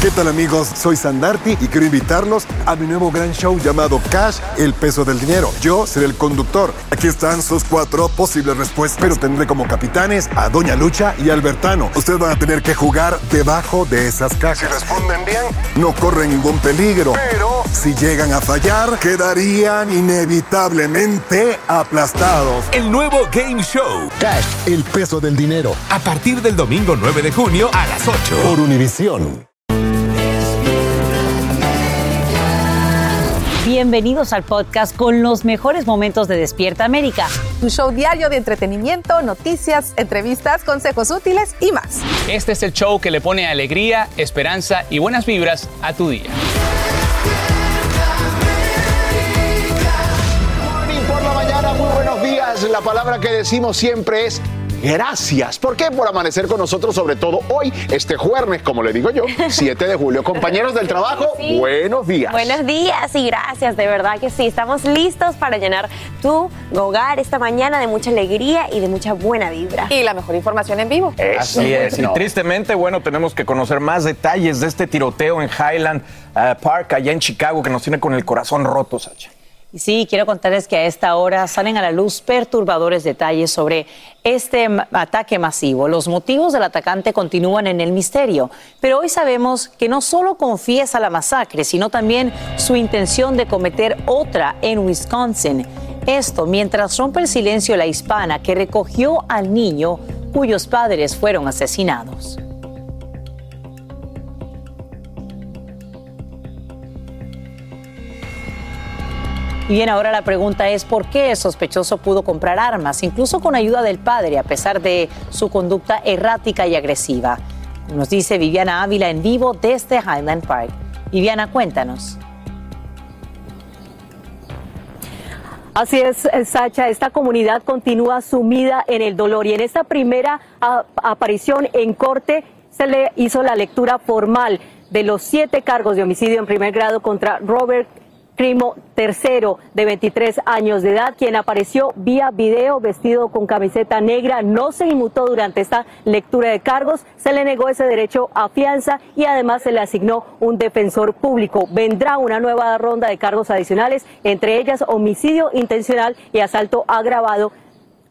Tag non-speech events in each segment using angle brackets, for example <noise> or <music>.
¿Qué tal amigos? Soy Sandarti y quiero invitarlos a mi nuevo gran show llamado Cash, el peso del dinero. Yo seré el conductor. Aquí están sus cuatro posibles respuestas, pero tendré como capitanes a Doña Lucha y Albertano. Ustedes van a tener que jugar debajo de esas cajas. Si responden bien, no corren ningún peligro. Pero si llegan a fallar, quedarían inevitablemente aplastados. El nuevo Game Show. Cash, el peso del dinero. A partir del domingo 9 de junio a las 8. Por Univisión. Bienvenidos al podcast con los mejores momentos de Despierta América. Un show diario de entretenimiento, noticias, entrevistas, consejos útiles y más. Este es el show que le pone alegría, esperanza y buenas vibras a tu día. Morning por la mañana, muy buenos días. La palabra que decimos siempre es gracias. ¿Por qué? Por amanecer con nosotros, sobre todo hoy, este jueves, como le digo yo, <laughs> 7 de julio. Compañeros del trabajo, Sí. buenos días. Buenos días y gracias, de verdad que sí. Estamos listos para llenar tu hogar esta mañana de mucha alegría y de mucha buena vibra. Y la mejor información en vivo. Así es, y tristemente, bueno, tenemos que conocer más detalles de este tiroteo en Highland eh, Park, allá en Chicago, que nos tiene con el corazón roto, Sacha. Y sí, quiero contarles que a esta hora salen a la luz perturbadores detalles sobre este ataque masivo. Los motivos del atacante continúan en el misterio, pero hoy sabemos que no solo confiesa la masacre, sino también su intención de cometer otra en Wisconsin. Esto mientras rompe el silencio la hispana que recogió al niño cuyos padres fueron asesinados. Y bien, ahora la pregunta es por qué el sospechoso pudo comprar armas, incluso con ayuda del padre, a pesar de su conducta errática y agresiva. Nos dice Viviana Ávila en vivo desde Highland Park. Viviana, cuéntanos. Así es, eh, Sacha, esta comunidad continúa sumida en el dolor y en esta primera aparición en corte se le hizo la lectura formal de los siete cargos de homicidio en primer grado contra Robert Crimo III, de 23 años de edad, quien apareció vía video vestido con camiseta negra, no se inmutó durante esta lectura de cargos, se le negó ese derecho a fianza y además se le asignó un defensor público. Vendrá una nueva ronda de cargos adicionales, entre ellas homicidio intencional y asalto agravado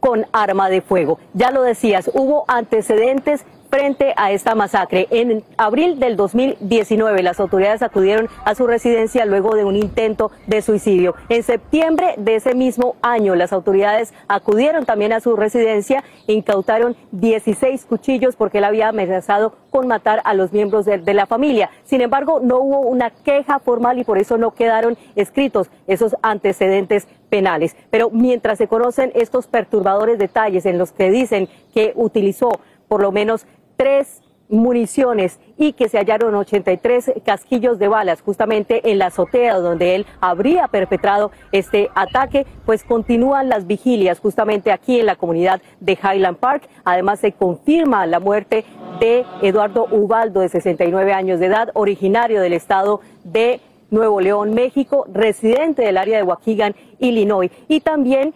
con arma de fuego. Ya lo decías, hubo antecedentes frente a esta masacre. En abril del 2019 las autoridades acudieron a su residencia luego de un intento de suicidio. En septiembre de ese mismo año las autoridades acudieron también a su residencia, incautaron 16 cuchillos porque él había amenazado con matar a los miembros de, de la familia. Sin embargo, no hubo una queja formal y por eso no quedaron escritos esos antecedentes penales. Pero mientras se conocen estos perturbadores detalles en los que dicen que utilizó por lo menos tres municiones y que se hallaron 83 casquillos de balas justamente en la azotea donde él habría perpetrado este ataque, pues continúan las vigilias justamente aquí en la comunidad de Highland Park. Además se confirma la muerte de Eduardo Ubaldo de 69 años de edad, originario del estado de Nuevo León, México, residente del área de Waukegan, Illinois, y también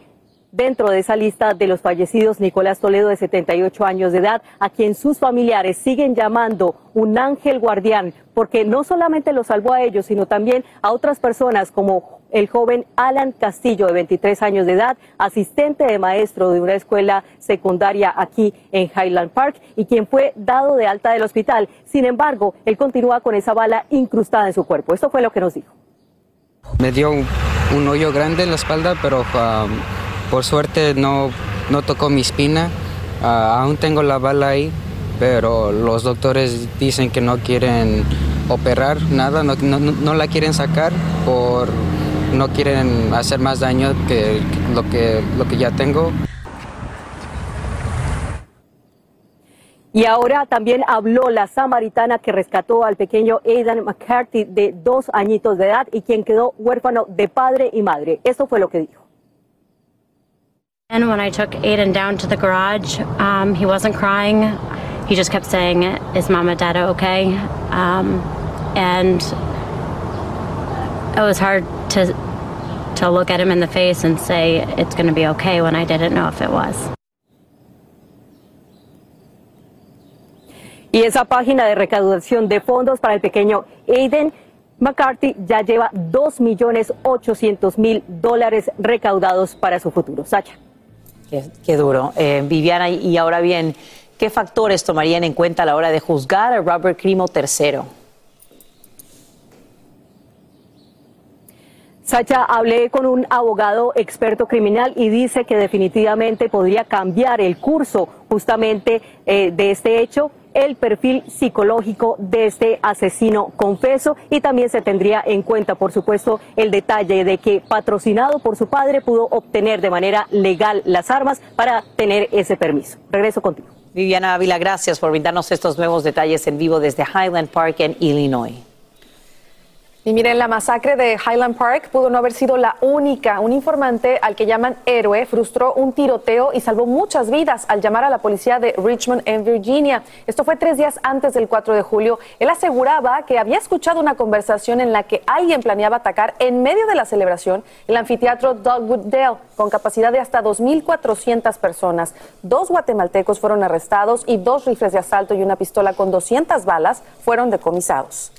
Dentro de esa lista de los fallecidos, Nicolás Toledo, de 78 años de edad, a quien sus familiares siguen llamando un ángel guardián, porque no solamente lo salvó a ellos, sino también a otras personas como el joven Alan Castillo, de 23 años de edad, asistente de maestro de una escuela secundaria aquí en Highland Park y quien fue dado de alta del hospital. Sin embargo, él continúa con esa bala incrustada en su cuerpo. Esto fue lo que nos dijo. Me dio un, hoyo grande en la espalda, pero um, por suerte no, no tocó mi espina. Uh, aún tengo la bala ahí, pero los doctores dicen que no quieren operar nada, no, no, no la quieren sacar por no quieren hacer más daño que, lo que lo que ya tengo. Y ahora también habló la samaritana que rescató al pequeño Aidan McCarthy de dos añitos de edad y quien quedó huérfano de padre y madre. Esto fue lo que dijo. And when I took Aiden down to the garage, um, he wasn't crying. He just kept saying, "Is Mama, Dada okay?" Um, and it was hard to to look at him in the face and say it's going to be okay when I didn't know if it was. Y esa página de recaudación de fondos para el pequeño Aiden McCarthy ya lleva 2.800.000 dólares recaudados para su futuro. Sacha. Qué, duro. Eh, Viviana, y ahora bien, ¿qué factores tomarían en cuenta a la hora de juzgar a Robert Crimo III? Sacha, hablé con un abogado experto criminal y dice que definitivamente podría cambiar el curso justamente eh, de este hecho el perfil psicológico de este asesino confeso y también se tendría en cuenta, por supuesto, el detalle de que patrocinado por su padre pudo obtener de manera legal las armas para tener ese permiso. Regreso contigo. Viviana Ávila, gracias por brindarnos estos nuevos detalles en vivo desde Highland Park en Illinois. Y miren, la masacre de Highland Park pudo no haber sido la única. Un informante al que llaman héroe frustró un tiroteo y salvó muchas vidas al llamar a la policía de Richmond en Virginia. Esto fue tres días antes del 4 de julio. Él aseguraba que había escuchado una conversación en la que alguien planeaba atacar en medio de la celebración el anfiteatro Dogwood Dale con capacidad de hasta 2.400 personas. Dos guatemaltecos fueron arrestados y dos rifles de asalto y una pistola con 200 balas fueron decomisados.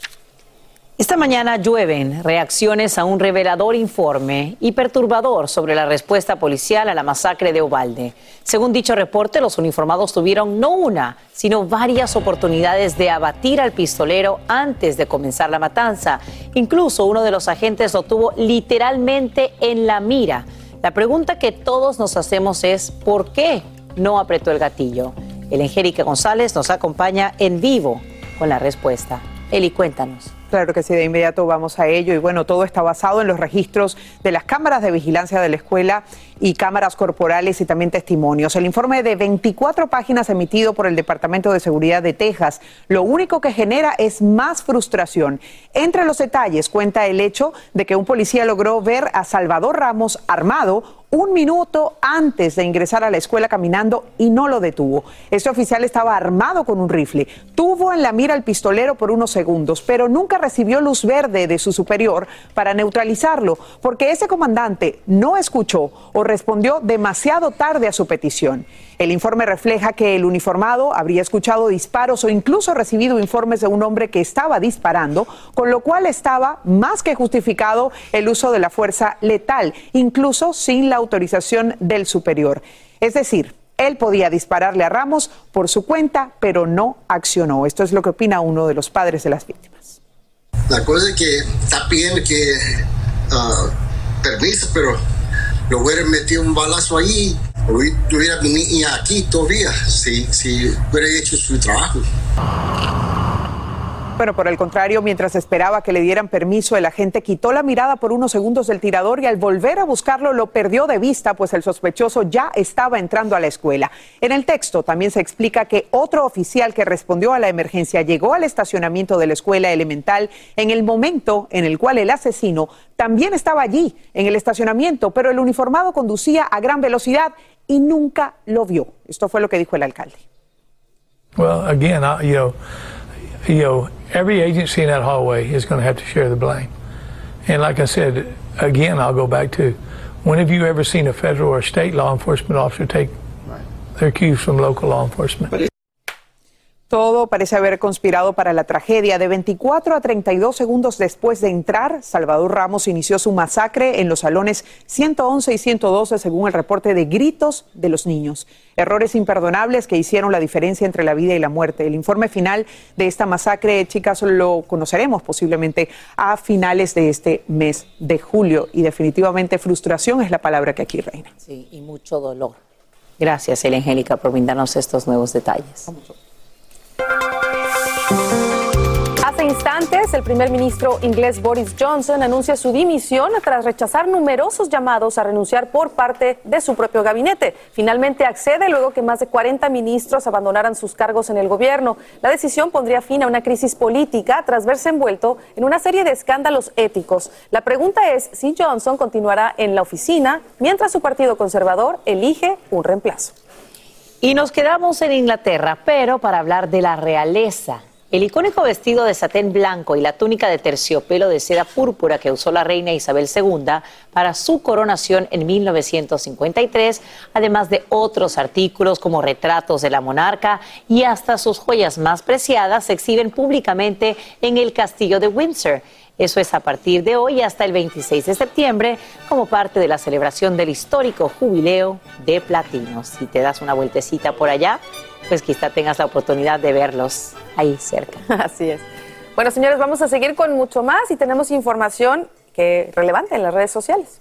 Esta mañana llueven reacciones a un revelador informe y perturbador sobre la respuesta policial a la masacre de Ovalde. Según dicho reporte, los uniformados tuvieron no una, sino varias oportunidades de abatir al pistolero antes de comenzar la matanza. Incluso uno de los agentes lo tuvo literalmente en la mira. La pregunta que todos nos hacemos es, ¿por qué no apretó el gatillo? El Angélica González nos acompaña en vivo con la respuesta. Eli, cuéntanos. Claro que sí, de inmediato vamos a ello. Y bueno, todo está basado en los registros de las cámaras de vigilancia de la escuela y cámaras corporales y también testimonios. El informe de 24 páginas emitido por el Departamento de Seguridad de Texas lo único que genera es más frustración. Entre los detalles cuenta el hecho de que un policía logró ver a Salvador Ramos armado un minuto antes de ingresar a la escuela caminando y no lo detuvo. Este oficial estaba armado con un rifle. Tuvo en la mira al pistolero por unos segundos, pero nunca recibió luz verde de su superior para neutralizarlo, porque ese comandante no escuchó o respondió demasiado tarde a su petición. El informe refleja que el uniformado habría escuchado disparos o incluso recibido informes de un hombre que estaba disparando, con lo cual estaba más que justificado el uso de la fuerza letal, incluso sin la autorización del superior. Es decir, él podía dispararle a Ramos por su cuenta, pero no accionó. Esto es lo que opina uno de los padres de las víctimas. La cosa es que está pidiendo que uh, permiso, pero lo hubiera metido un balazo ahí, hubiera venido aquí todavía, si, si hubiera hecho su trabajo. Bueno, por el contrario, mientras esperaba que le dieran permiso, el agente quitó la mirada por unos segundos del tirador y al volver a buscarlo lo perdió de vista, pues el sospechoso ya estaba entrando a la escuela. En el texto también se explica que otro oficial que respondió a la emergencia llegó al estacionamiento de la escuela elemental en el momento en el cual el asesino también estaba allí, en el estacionamiento, pero el uniformado conducía a gran velocidad y nunca lo vio. Esto fue lo que dijo el alcalde. You know, every agency in that hallway is going to have to share the blame. And like I said, again, I'll go back to when have you ever seen a federal or state law enforcement officer take their cues from local law enforcement? Todo parece haber conspirado para la tragedia. De 24 a 32 segundos después de entrar, Salvador Ramos inició su masacre en los salones 111 y 112, según el reporte de gritos de los niños. Errores imperdonables que hicieron la diferencia entre la vida y la muerte. El informe final de esta masacre, chicas, lo conoceremos posiblemente a finales de este mes de julio. Y definitivamente frustración es la palabra que aquí reina. Sí, y mucho dolor. Gracias, Angélica, por brindarnos estos nuevos detalles. Hace instantes, el primer ministro inglés Boris Johnson anuncia su dimisión tras rechazar numerosos llamados a renunciar por parte de su propio gabinete. Finalmente accede luego que más de 40 ministros abandonaran sus cargos en el gobierno. La decisión pondría fin a una crisis política tras verse envuelto en una serie de escándalos éticos. La pregunta es si Johnson continuará en la oficina mientras su partido conservador elige un reemplazo. Y nos quedamos en Inglaterra, pero para hablar de la realeza. El icónico vestido de satén blanco y la túnica de terciopelo de seda púrpura que usó la reina Isabel II para su coronación en 1953, además de otros artículos como retratos de la monarca y hasta sus joyas más preciadas, se exhiben públicamente en el castillo de Windsor. Eso es a partir de hoy hasta el 26 de septiembre como parte de la celebración del histórico jubileo de platino. Si te das una vueltecita por allá, pues quizá tengas la oportunidad de verlos ahí cerca. <laughs> Así es. Bueno, señores, vamos a seguir con mucho más y tenemos información que relevante en las redes sociales.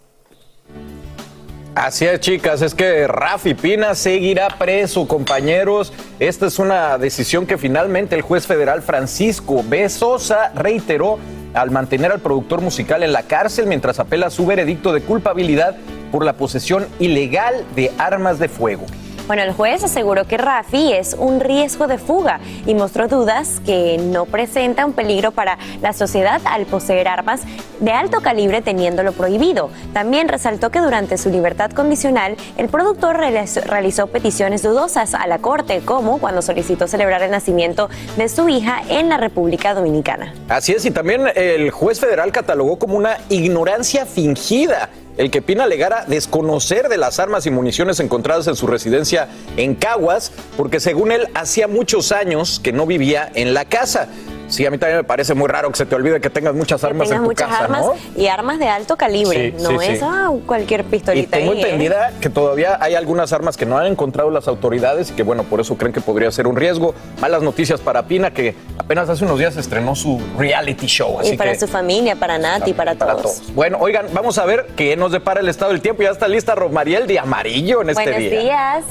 Así es, chicas, es que Rafi Pina seguirá preso, compañeros. Esta es una decisión que finalmente el juez federal Francisco B. Sosa reiteró al mantener al productor musical en la cárcel mientras apela su veredicto de culpabilidad por la posesión ilegal de armas de fuego. Bueno, el juez aseguró que Rafi es un riesgo de fuga y mostró dudas que no presenta un peligro para la sociedad al poseer armas de alto calibre teniéndolo prohibido. También resaltó que durante su libertad condicional, el productor realizó peticiones dudosas a la corte, como cuando solicitó celebrar el nacimiento de su hija en la República Dominicana. Así es, y también el juez federal catalogó como una ignorancia fingida el que Pina alegara desconocer de las armas y municiones encontradas en su residencia en Caguas, porque según él hacía muchos años que no vivía en la casa. Sí, a mí también me parece muy raro que se te olvide que tengas muchas armas en tu muchas casa, armas ¿no? y armas de alto calibre, Sí, no sí, es sí. ah, cualquier Y pistolita. tengo ahí, ¿eh? entendida que todavía hay algunas armas que no han encontrado las autoridades y que, bueno, por eso creen que podría ser un riesgo. Malas noticias para Pina, que apenas hace unos días estrenó su reality show. Así Y para que su familia, para Nati, para, para todos. todos. Bueno, oigan, vamos a ver qué nos depara el estado del tiempo. Ya está lista Rosmariel de amarillo en este Buenos día. días.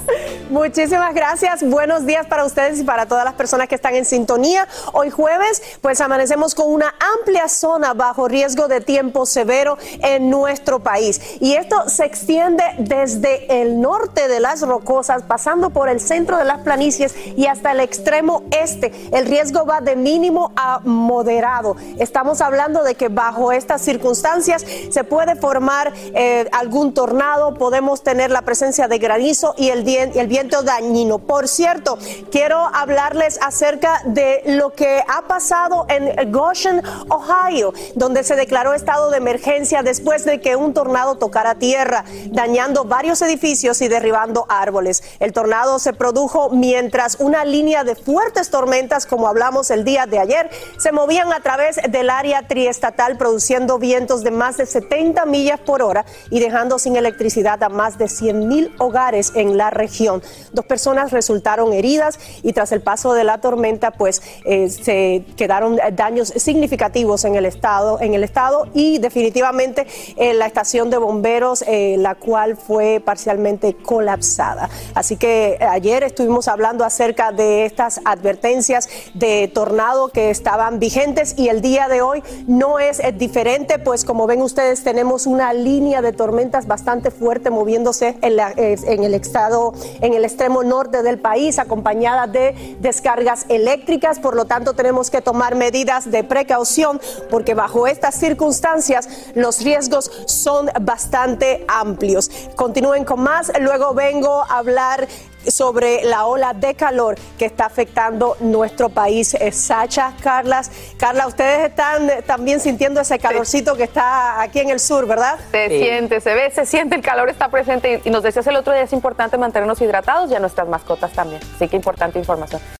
Muchísimas gracias. Buenos días para ustedes y para todas las personas que están en sintonía. Hoy jueves, pues amanecemos con una amplia zona bajo riesgo de tiempo severo en nuestro país. Y esto se extiende desde el norte de las rocosas, pasando por el centro de las planicies y hasta el extremo este. El riesgo va de mínimo a moderado. Estamos hablando de que bajo estas circunstancias se puede formar eh, algún tornado, podemos tener la presencia de granizo y el, el viento dañino. Por cierto, quiero hablarles acerca de lo que ha pasado en Goshen, Ohio, donde se declaró estado de emergencia después de que un tornado tocara tierra, dañando varios edificios y derribando árboles. El tornado se produjo mientras una línea de fuertes tormentas, como hablamos el día de ayer, se movían a través del área triestatal, produciendo vientos de más de 70 millas por hora y dejando sin electricidad a más de 100 mil hogares en la región. Dos personas resultaron heridas y tras el paso de la tormenta, pues eh, se quedaron daños significativos en el estado, en el estado y definitivamente eh, la estación de bomberos, eh, la cual fue parcialmente colapsada. Así que eh, ayer estuvimos hablando acerca de estas advertencias de tornado que estaban vigentes y el día de hoy no es eh, diferente, pues como ven ustedes tenemos una línea de tormentas bastante fuerte moviéndose en, la- eh, en el estado, en el extremo norte del país, acompañada de descargas eléctricas. Por lo tanto, tenemos que tomar medidas de precaución porque bajo estas circunstancias los riesgos son bastante amplios. Continúen con más. Luego vengo a hablar sobre la ola de calor que está afectando nuestro país. Eh, Sacha, Carlas, Carla, ustedes están también sintiendo ese calorcito que está aquí en el sur, ¿verdad? Se siente, se ve, se siente, el calor está presente y, y nos decías el otro día es importante mantenernos hidratados y a nuestras mascotas también. Así que importante información.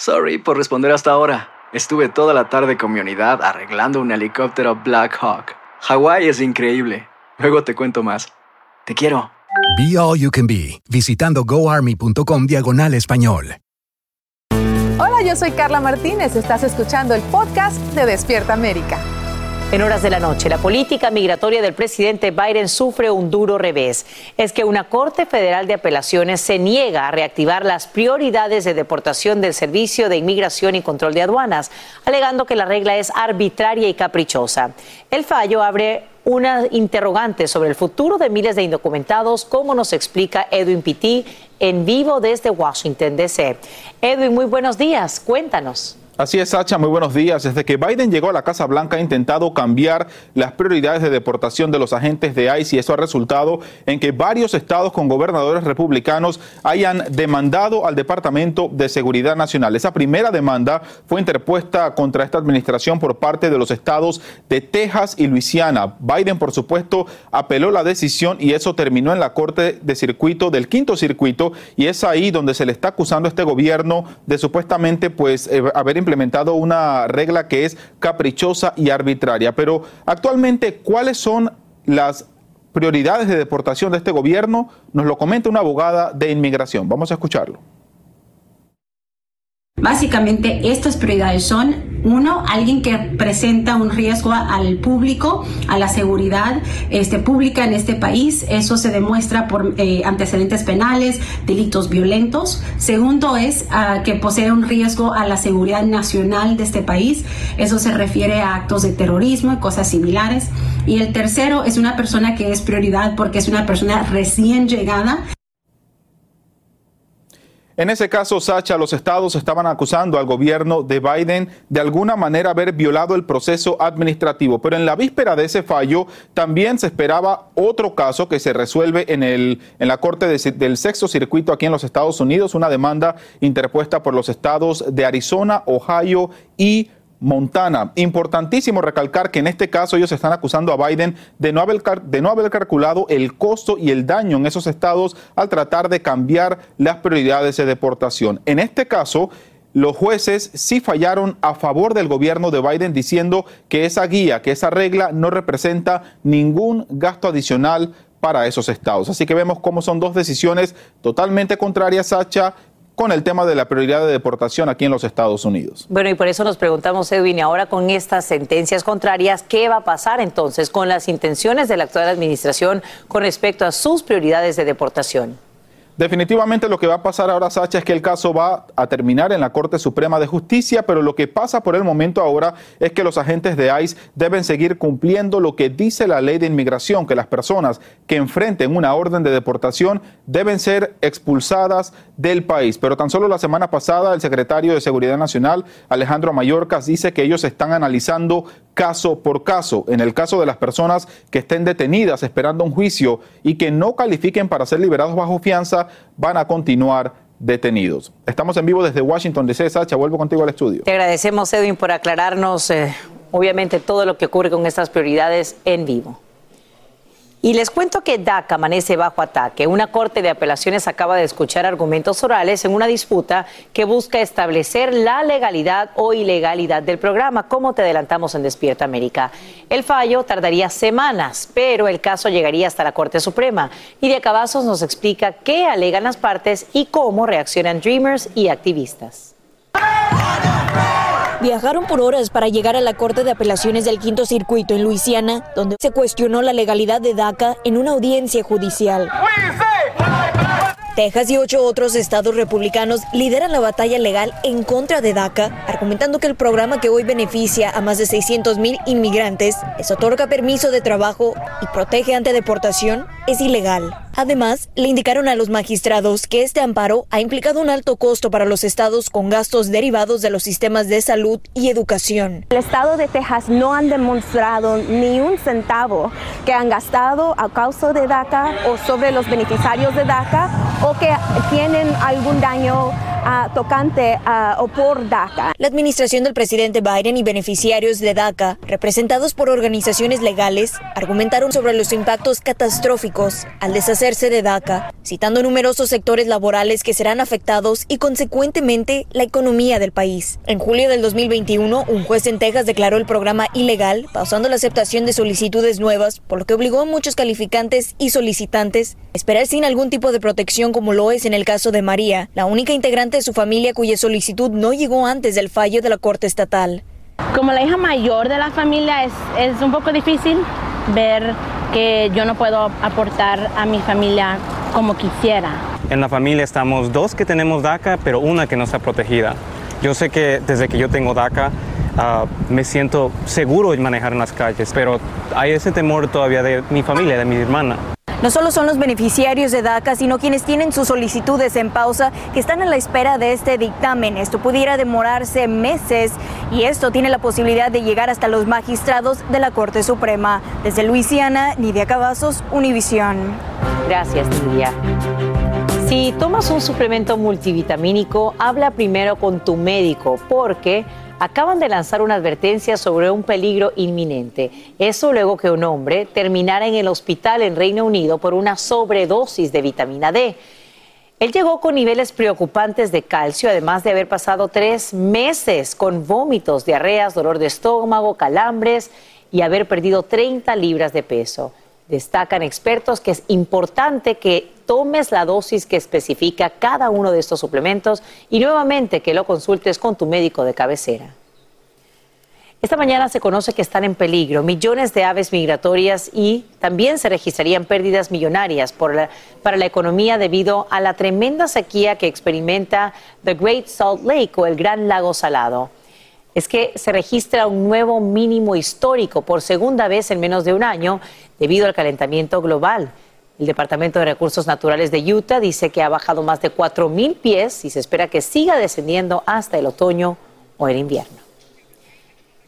Sorry por responder hasta ahora. Estuve toda la tarde con mi unidad arreglando un helicóptero Black Hawk. Hawái es increíble. Luego te cuento más. Te quiero. Be All You Can Be, visitando goarmy.com diagonal español. Hola, yo soy Carla Martínez. Estás escuchando el podcast de Despierta América. En horas de la noche, la política migratoria del presidente Biden sufre un duro revés. Es que una Corte Federal de Apelaciones se niega a reactivar las prioridades de deportación del Servicio de Inmigración y Control de Aduanas, alegando que la regla es arbitraria y caprichosa. El fallo abre una interrogante sobre el futuro de miles de indocumentados, como nos explica Edwin Pitti en vivo desde Washington, D.C. Edwin, muy buenos días. Cuéntanos. Así es, Sacha, muy buenos días. Desde que Biden llegó a la Casa Blanca ha intentado cambiar las prioridades de deportación de los agentes de ICE y eso ha resultado en que varios estados con gobernadores republicanos hayan demandado al Departamento de Seguridad Nacional. Esa primera demanda fue interpuesta contra esta administración por parte de los estados de Texas y Luisiana. Biden, por supuesto, apeló la decisión y eso terminó en la Corte de Circuito del Quinto Circuito y es ahí donde se le está acusando a este gobierno de supuestamente pues eh, haber implementado una regla que es caprichosa y arbitraria. Pero actualmente, ¿cuáles son las prioridades de deportación de este gobierno? Nos lo comenta una abogada de inmigración. Vamos a escucharlo. Básicamente, estas prioridades son, uno, alguien que presenta un riesgo al público, a la seguridad este, pública en este país. Eso se demuestra por eh, antecedentes penales, delitos violentos. Segundo es ah, que posee un riesgo a la seguridad nacional de este país. Eso se refiere a actos de terrorismo y cosas similares. Y el tercero es una persona que es prioridad porque es una persona recién llegada. En ese caso, Sacha, los estados estaban acusando al gobierno de Biden de alguna manera haber violado el proceso administrativo, pero en la víspera de ese fallo también se esperaba otro caso que se resuelve en, el, en la Corte de- del Sexto Circuito aquí en los Estados Unidos, una demanda interpuesta por los estados de Arizona, Ohio y Montana. Importantísimo recalcar que en este caso ellos están acusando a Biden de no, haber, de no haber calculado el costo y el daño en esos estados al tratar de cambiar las prioridades de deportación. En este caso, los jueces sí fallaron a favor del gobierno de Biden diciendo que esa guía, que esa regla no representa ningún gasto adicional para esos estados. Así que vemos cómo son dos decisiones totalmente contrarias, Sacha, con el tema de la prioridad de deportación aquí en los Estados Unidos. Bueno, y por eso nos preguntamos, Edwin, y ahora con estas sentencias contrarias, ¿qué va a pasar entonces con las intenciones de la actual administración con respecto a sus prioridades de deportación? Definitivamente lo que va a pasar ahora, Sacha, es que el caso va a terminar en la Corte Suprema de Justicia, pero lo que pasa por el momento ahora es que los agentes de ICE deben seguir cumpliendo lo que dice la ley de inmigración, que las personas que enfrenten una orden de deportación deben ser expulsadas del país. Pero tan solo la semana pasada el secretario de Seguridad Nacional, Alejandro Mayorkas, dice que ellos están analizando caso por caso. En el caso de las personas que estén detenidas esperando un juicio y que no califiquen para ser liberados bajo fianza, van a continuar detenidos. Estamos en vivo desde Washington, D.C. Sacha, vuelvo contigo al estudio. Te agradecemos, Edwin, por aclararnos, eh, obviamente, todo lo que ocurre con estas prioridades en vivo. Y les cuento que DACA amanece bajo ataque. Una corte de apelaciones acaba de escuchar argumentos orales en una disputa que busca establecer la legalidad o ilegalidad del programa, como te adelantamos en Despierta América. El fallo tardaría semanas, pero el caso llegaría hasta la Corte Suprema. Y de Cavazos nos explica qué alegan las partes y cómo reaccionan Dreamers y activistas. Viajaron por horas para llegar a la Corte de Apelaciones del Quinto Circuito en Luisiana, donde se cuestionó la legalidad de DACA en una audiencia judicial. Texas y ocho otros estados republicanos lideran la batalla legal en contra de DACA, argumentando que el programa que hoy beneficia a más de 600 mil inmigrantes, les otorga permiso de trabajo y protege ante deportación, es ilegal. Además, le indicaron a los magistrados que este amparo ha implicado un alto costo para los estados con gastos derivados de los sistemas de salud y educación. El estado de Texas no han demostrado ni un centavo que han gastado a causa de DACA o sobre los beneficiarios de DACA o que tienen algún daño ah, tocante ah, o por DACA. La administración del presidente Biden y beneficiarios de DACA, representados por organizaciones legales, argumentaron sobre los impactos catastróficos al deshacerse de DACA, citando numerosos sectores laborales que serán afectados y consecuentemente la economía del país. En julio del 2021, un juez en Texas declaró el programa ilegal, pausando la aceptación de solicitudes nuevas, por lo que obligó a muchos calificantes y solicitantes a esperar sin algún tipo de protección como lo es en el caso de María, la única integrante de su familia cuya solicitud no llegó antes del fallo de la Corte Estatal. Como la hija mayor de la familia es, es un poco difícil ver que yo no puedo aportar a mi familia como quisiera. En la familia estamos dos que tenemos DACA, pero una que no está protegida. Yo sé que desde que yo tengo DACA ah, me siento seguro en manejar en las calles, pero hay ese temor todavía de mi familia, de mi hermana. No solo son los beneficiarios de DACA, sino quienes tienen sus solicitudes en pausa que están a la espera de este dictamen. Esto pudiera demorarse meses y esto tiene la posibilidad de llegar hasta los magistrados de la Corte Suprema. Desde Luisiana, Nidia Cavazos, Univisión. Gracias, Nidia. Si tomas un suplemento multivitamínico, habla primero con tu médico porque acaban de lanzar una advertencia sobre un peligro inminente. Eso luego que un hombre terminara en el hospital en Reino Unido por una sobredosis de vitamina D. Él llegó con niveles preocupantes de calcio, además de haber pasado tres meses con vómitos, diarreas, dolor de estómago, calambres y haber perdido 30 libras de peso. Destacan expertos que es importante que tomes la dosis que especifica cada uno de estos suplementos y nuevamente que lo consultes con tu médico de cabecera. Esta mañana se conoce que están en peligro millones de aves migratorias y también se registrarían pérdidas millonarias para la economía debido a la tremenda sequía que experimenta The Great Salt Lake o el Gran Lago Salado. Es que se registra un nuevo mínimo histórico por segunda vez en menos de un año debido al calentamiento global. El Departamento de Recursos Naturales de Utah dice que ha bajado más de 4.000 pies y se espera que siga descendiendo hasta el otoño o el invierno.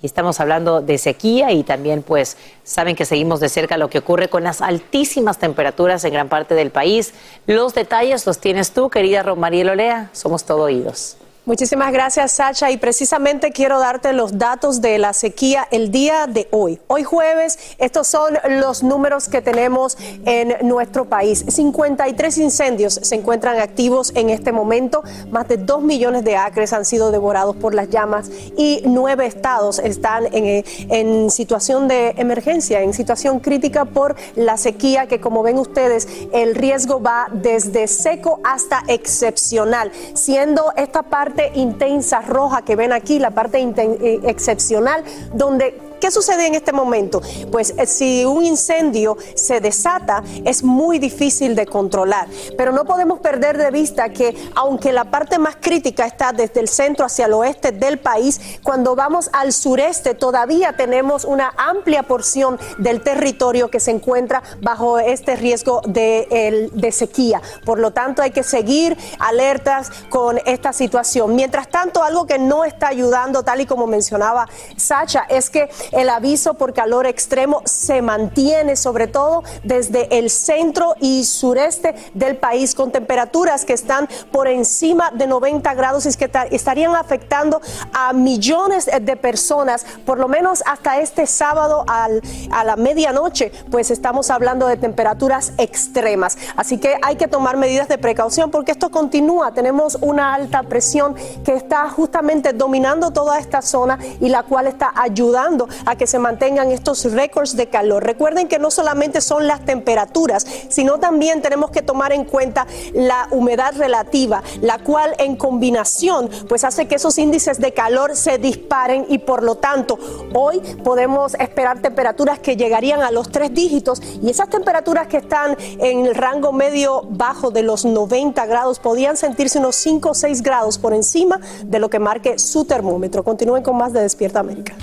Y estamos hablando de sequía y también pues saben que seguimos de cerca lo que ocurre con las altísimas temperaturas en gran parte del país. Los detalles los tienes tú, querida Romariel Olea. Somos todo oídos. Muchísimas gracias, Sacha. Y precisamente quiero darte los datos de la sequía el día de hoy. Hoy jueves, estos son los números que tenemos en nuestro país. 53 incendios se encuentran activos en este momento. Más de 2 millones de acres han sido devorados por las llamas y nueve estados están en, en situación de emergencia, en situación crítica por la sequía que, como ven ustedes, el riesgo va desde seco hasta excepcional, siendo esta parte intensa roja que ven aquí, la parte eh, excepcional, donde ¿Qué sucede en este momento? Pues eh, si un incendio se desata, es muy difícil de controlar. Pero no podemos perder de vista que aunque la parte más crítica está desde el centro hacia el oeste del país, cuando vamos al sureste todavía tenemos una amplia porción del territorio que se encuentra bajo este riesgo de, de sequía. Por lo tanto, hay que seguir alertas con esta situación. Mientras tanto, algo que no está ayudando, tal y como mencionaba Sacha, es que El aviso por calor extremo se mantiene sobre todo desde el centro y sureste del país con temperaturas que están por encima de 90 grados y que estarían afectando a millones de personas, por lo menos hasta este sábado a la medianoche, pues estamos hablando de temperaturas extremas. Así que hay que tomar medidas de precaución porque esto continúa. Tenemos una alta presión que está justamente dominando toda esta zona y la cual está ayudando a que se mantengan estos récords de calor. Recuerden que no solamente son las temperaturas, sino también tenemos que tomar en cuenta la humedad relativa, la cual en combinación pues hace que esos índices de calor se disparen y por lo tanto hoy podemos esperar temperaturas que llegarían a los tres dígitos y esas temperaturas que están en el rango medio bajo de los 90 grados podían sentirse unos 5 o 6 grados por encima de lo que marque su termómetro. Continúen con más de Despierta América.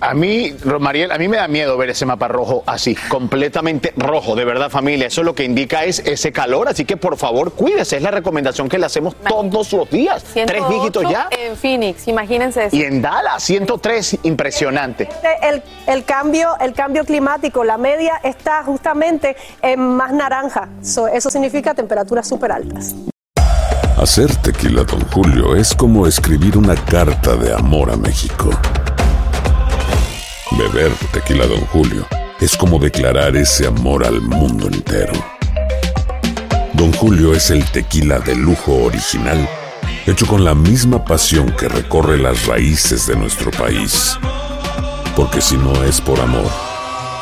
A mí, Mariel, a mí me da miedo ver ese mapa rojo así, completamente rojo, de verdad familia. Eso lo que indica es ese calor, así que por favor cuídese, es la recomendación que le hacemos todos los días. Tres dígitos ya. En Phoenix, imagínense eso. Y en Dallas, 103, impresionante. El, el, cambio, el cambio climático, la media está justamente en más naranja. eso significa temperaturas súper altas. Hacer tequila, don Julio, es como escribir una carta de amor a México. Beber tequila, don Julio, es como declarar ese amor al mundo entero. Don Julio es el tequila de lujo original, hecho con la misma pasión que recorre las raíces de nuestro país. Porque si no es por amor,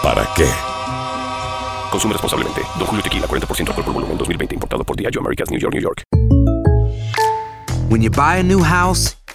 ¿para qué? Consume responsablemente. Don Julio Tequila, 40% alcohol por volumen, 2020. Importado por Diageo Americas, New York, New York. When you buy a new house,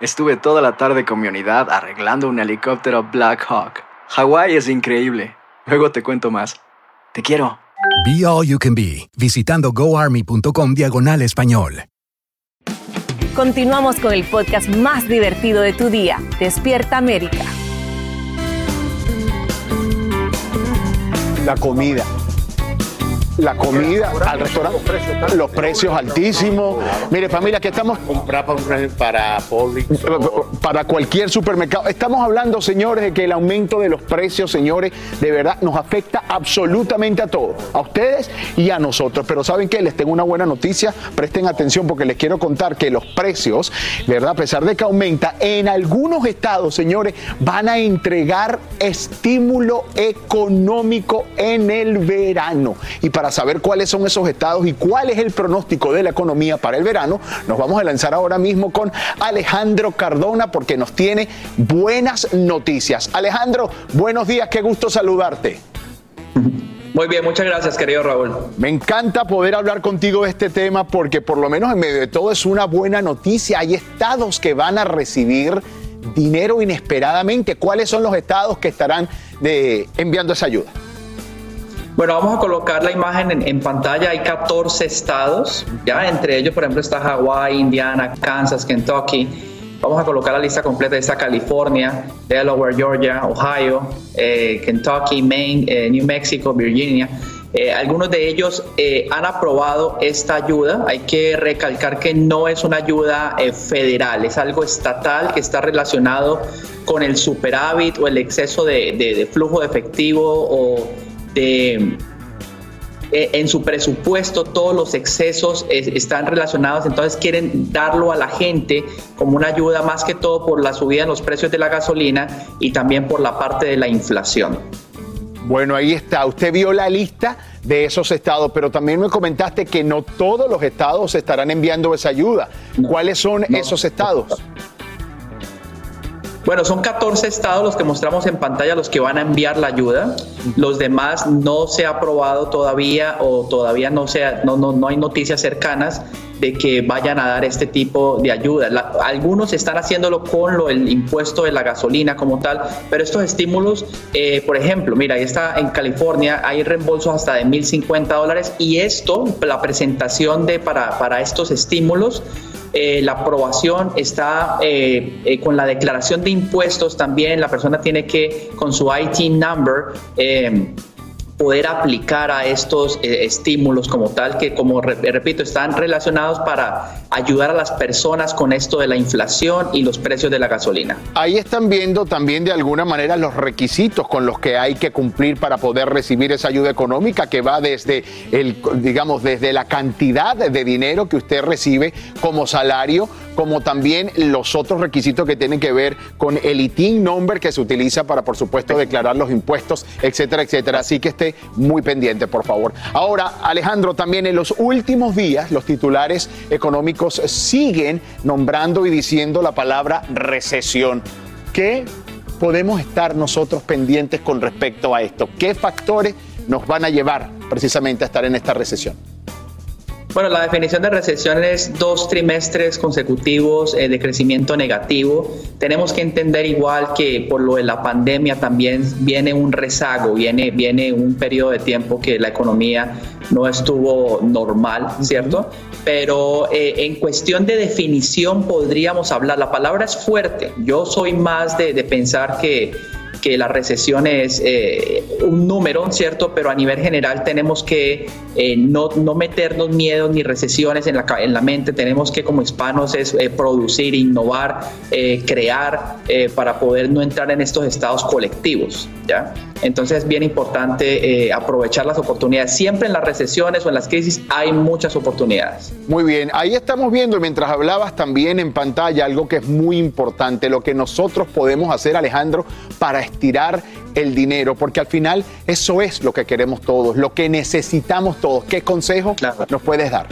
Estuve toda la tarde con mi unidad arreglando un helicóptero Black Hawk. Hawái es increíble. Luego te cuento más. Te quiero. Be All You Can Be, visitando goarmy.com diagonal español. Continuamos con el podcast más divertido de tu día, Despierta América. La comida la comida al restaurante, los precios altísimos. Mire, familia, que estamos. Comprar para Para cualquier supermercado. Estamos hablando, señores, de que el aumento de los precios, señores, de verdad nos afecta absolutamente a todos, a ustedes y a nosotros. Pero ¿saben qué? Les tengo una buena noticia. Presten atención porque les quiero contar que los precios, ¿verdad? A pesar de que aumenta, en algunos estados, señores, van a entregar estímulo económico en el verano. Y para saber cuáles son esos estados y cuál es el pronóstico de la economía para el verano, nos vamos a lanzar ahora mismo con Alejandro Cardona porque nos tiene buenas noticias. Alejandro, buenos días, qué gusto saludarte. Muy bien, muchas gracias, querido Raúl. Me encanta poder hablar contigo de este tema porque por lo menos en medio de todo es una buena noticia. Hay estados que van a recibir dinero inesperadamente. ¿Cuáles son los estados que estarán de, enviando esa ayuda? Bueno, vamos a colocar la imagen en, pantalla. Hay 14 estados, ya entre ellos, por ejemplo, está Hawaii, Indiana, Kansas, Kentucky. Vamos a colocar la lista completa. Está California, Delaware, Georgia, Ohio, eh, Kentucky, Maine, eh, New Mexico, Virginia. Eh, algunos de ellos han aprobado esta ayuda. Hay que recalcar que no es una ayuda federal, es algo estatal que está relacionado con el superávit o el exceso de, de flujo de efectivo o de eh, en su presupuesto todos los excesos están relacionados, entonces quieren darlo a la gente como una ayuda más que todo por la subida en los precios de la gasolina y también por la parte de la inflación. Bueno, ahí está. Usted vio la lista de esos estados, pero también me comentaste que no todos los estados estarán enviando esa ayuda. ¿Cuáles son esos estados? Bueno, son 14 estados los que mostramos en pantalla los que van a enviar la ayuda. Los demás no se ha aprobado todavía o todavía no, no, no, no hay noticias cercanas. de que vayan a dar este tipo de ayuda. algunos están haciéndolo con lo, el impuesto de la gasolina como tal, pero estos estímulos, eh, por ejemplo, mira, ahí está en California, hay reembolsos hasta de 1.050 dólares y esto, la presentación de para, para estos estímulos, eh, la aprobación está eh, eh, con la declaración de impuestos también, la persona tiene que con su IT number poder aplicar a estos eh, estímulos como tal, que como repito, están relacionados para ayudar a las personas con esto de la inflación y los precios de la gasolina. Ahí están viendo también de alguna manera los requisitos con los que hay que cumplir para poder recibir esa ayuda económica que va desde el, digamos, desde la cantidad de dinero que usted recibe como salario, como también los otros requisitos que tienen que ver con el ITIN number que se utiliza para, por supuesto, declarar los impuestos, etcétera, etcétera. Así que esté muy pendiente, por favor. Ahora, Alejandro, también en los últimos días los titulares económicos siguen nombrando y diciendo la palabra recesión. ¿Qué podemos estar nosotros pendientes con respecto a esto? ¿Qué factores nos van a llevar precisamente a estar en esta recesión? Bueno, la definición de recesión es dos trimestres consecutivos eh, de crecimiento negativo. Tenemos que entender igual que por lo de la pandemia también viene un rezago, viene, viene un periodo de tiempo que la economía no estuvo normal, ¿cierto? Pero eh, en cuestión de definición podríamos hablar, la palabra es fuerte. Yo soy más de, de pensar que que la recesión es eh, un número, ¿cierto? Pero a nivel general tenemos que eh, no, no, meternos miedos ni recesiones en la, en la mente, tenemos que como hispanos es eh, producir, innovar, crear para poder no entrar en estos estados colectivos, ¿ya? Entonces es bien importante aprovechar las oportunidades. Siempre en las recesiones o en las crisis hay muchas oportunidades. Muy bien, ahí estamos viendo mientras hablabas también en pantalla algo que es muy importante, lo que nosotros podemos hacer, Alejandro, para estirar el dinero, porque al final eso es lo que queremos todos, lo que necesitamos todos. ¿Qué consejo nos puedes dar?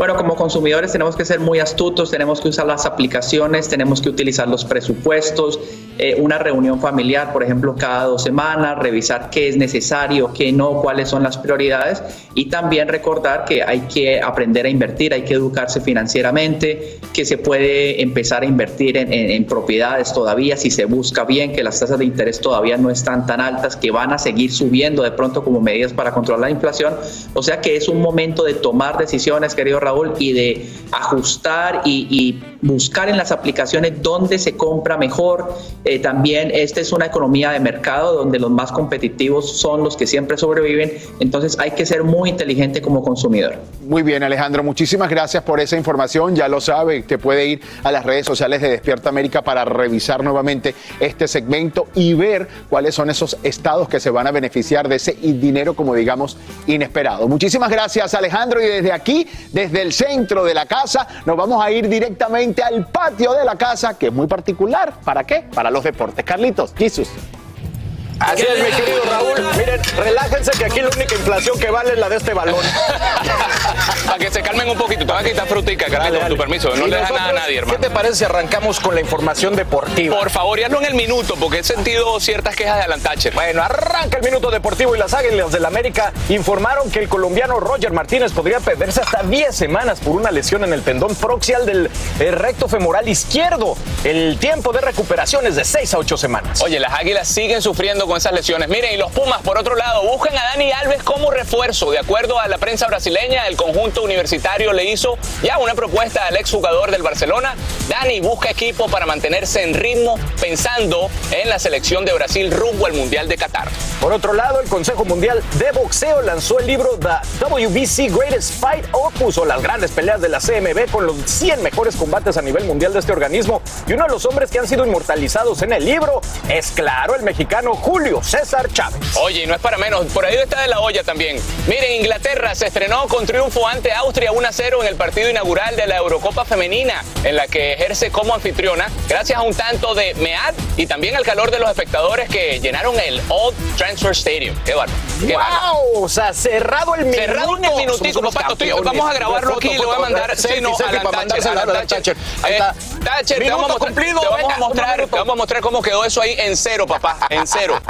Bueno, como consumidores tenemos que ser muy astutos, tenemos que usar las aplicaciones, tenemos que utilizar los presupuestos, eh, una reunión familiar, por ejemplo, cada dos semanas, revisar qué es necesario, qué no, cuáles son las prioridades y también recordar que hay que aprender a invertir, hay que educarse financieramente, que se puede empezar a invertir en, propiedades todavía si se busca bien, que las tasas de interés todavía no están tan altas, que van a seguir subiendo de pronto como medidas para controlar la inflación. O sea que es un momento de tomar decisiones, querido Raúl y de ajustar y, buscar en las aplicaciones dónde se compra mejor. Eh, también esta es una economía de mercado donde los más competitivos son los que siempre sobreviven. Entonces hay que ser muy inteligente como consumidor. Muy bien, Alejandro. Muchísimas gracias por esa información. Ya lo sabe, te puede ir a las redes sociales de Despierta América para revisar nuevamente este segmento y ver cuáles son esos estados que se van a beneficiar de ese dinero, como digamos, inesperado. Muchísimas gracias, Alejandro. Y desde aquí, desde el centro de la casa, nos vamos a ir directamente al patio de la casa, que es muy particular. ¿Para qué? Para los deportes. Carlitos, Jesús. Así es, mi querido Raúl. Miren, relájense que aquí la única inflación que vale es la de este balón. <laughs> Para que se calmen un poquito. Te voy a quitar frutica, Carlito, con tu permiso. No le deja nada a nadie, hermano. ¿Qué te parece si arrancamos con la información deportiva? Por favor, ya no en el minuto, porque he sentido ciertas quejas de Alantache. Bueno, arranca el minuto deportivo y las Águilas del América informaron que el colombiano Roger Martínez podría perderse hasta 10 semanas por una lesión en el tendón proxial del eh, recto femoral izquierdo. El tiempo de recuperación es de 6 a 8 semanas. Oye, las Águilas siguen sufriendo con esas lesiones. Miren, y los Pumas, por otro lado, buscan a Dani Alves como refuerzo. De acuerdo a la prensa brasileña, el conjunto universitario le hizo ya una propuesta al exjugador del Barcelona. Dani busca equipo para mantenerse en ritmo, pensando en la selección de Brasil rumbo al Mundial de Qatar. Por otro lado, el Consejo Mundial de Boxeo lanzó el libro The WBC Greatest Fight o las grandes peleas de la CMB con los 100 mejores combates a nivel mundial de este organismo. Y uno de los hombres que han sido inmortalizados en el libro es, claro, el mexicano Julio César César Chávez. Oye, no es para menos, por ahí está de la olla también. Miren, Inglaterra se estrenó con triunfo ante Austria 1-0 en el partido inaugural de la Eurocopa Femenina, en la que ejerce como anfitriona, gracias a un tanto de Mead y también al calor de los espectadores que llenaron el Old Transfer Stadium. Qué bárbaro. wow, O sea, cerrado el minuto. Cerrado en el minutito, papá. Vamos a grabarlo aquí y le voy a mandar. Sí, no, a la Thatcher. Thatcher, te vamos a mostrar, te vamos a mostrar cómo quedó eso ahí en cero, papá. En cero. <laughs>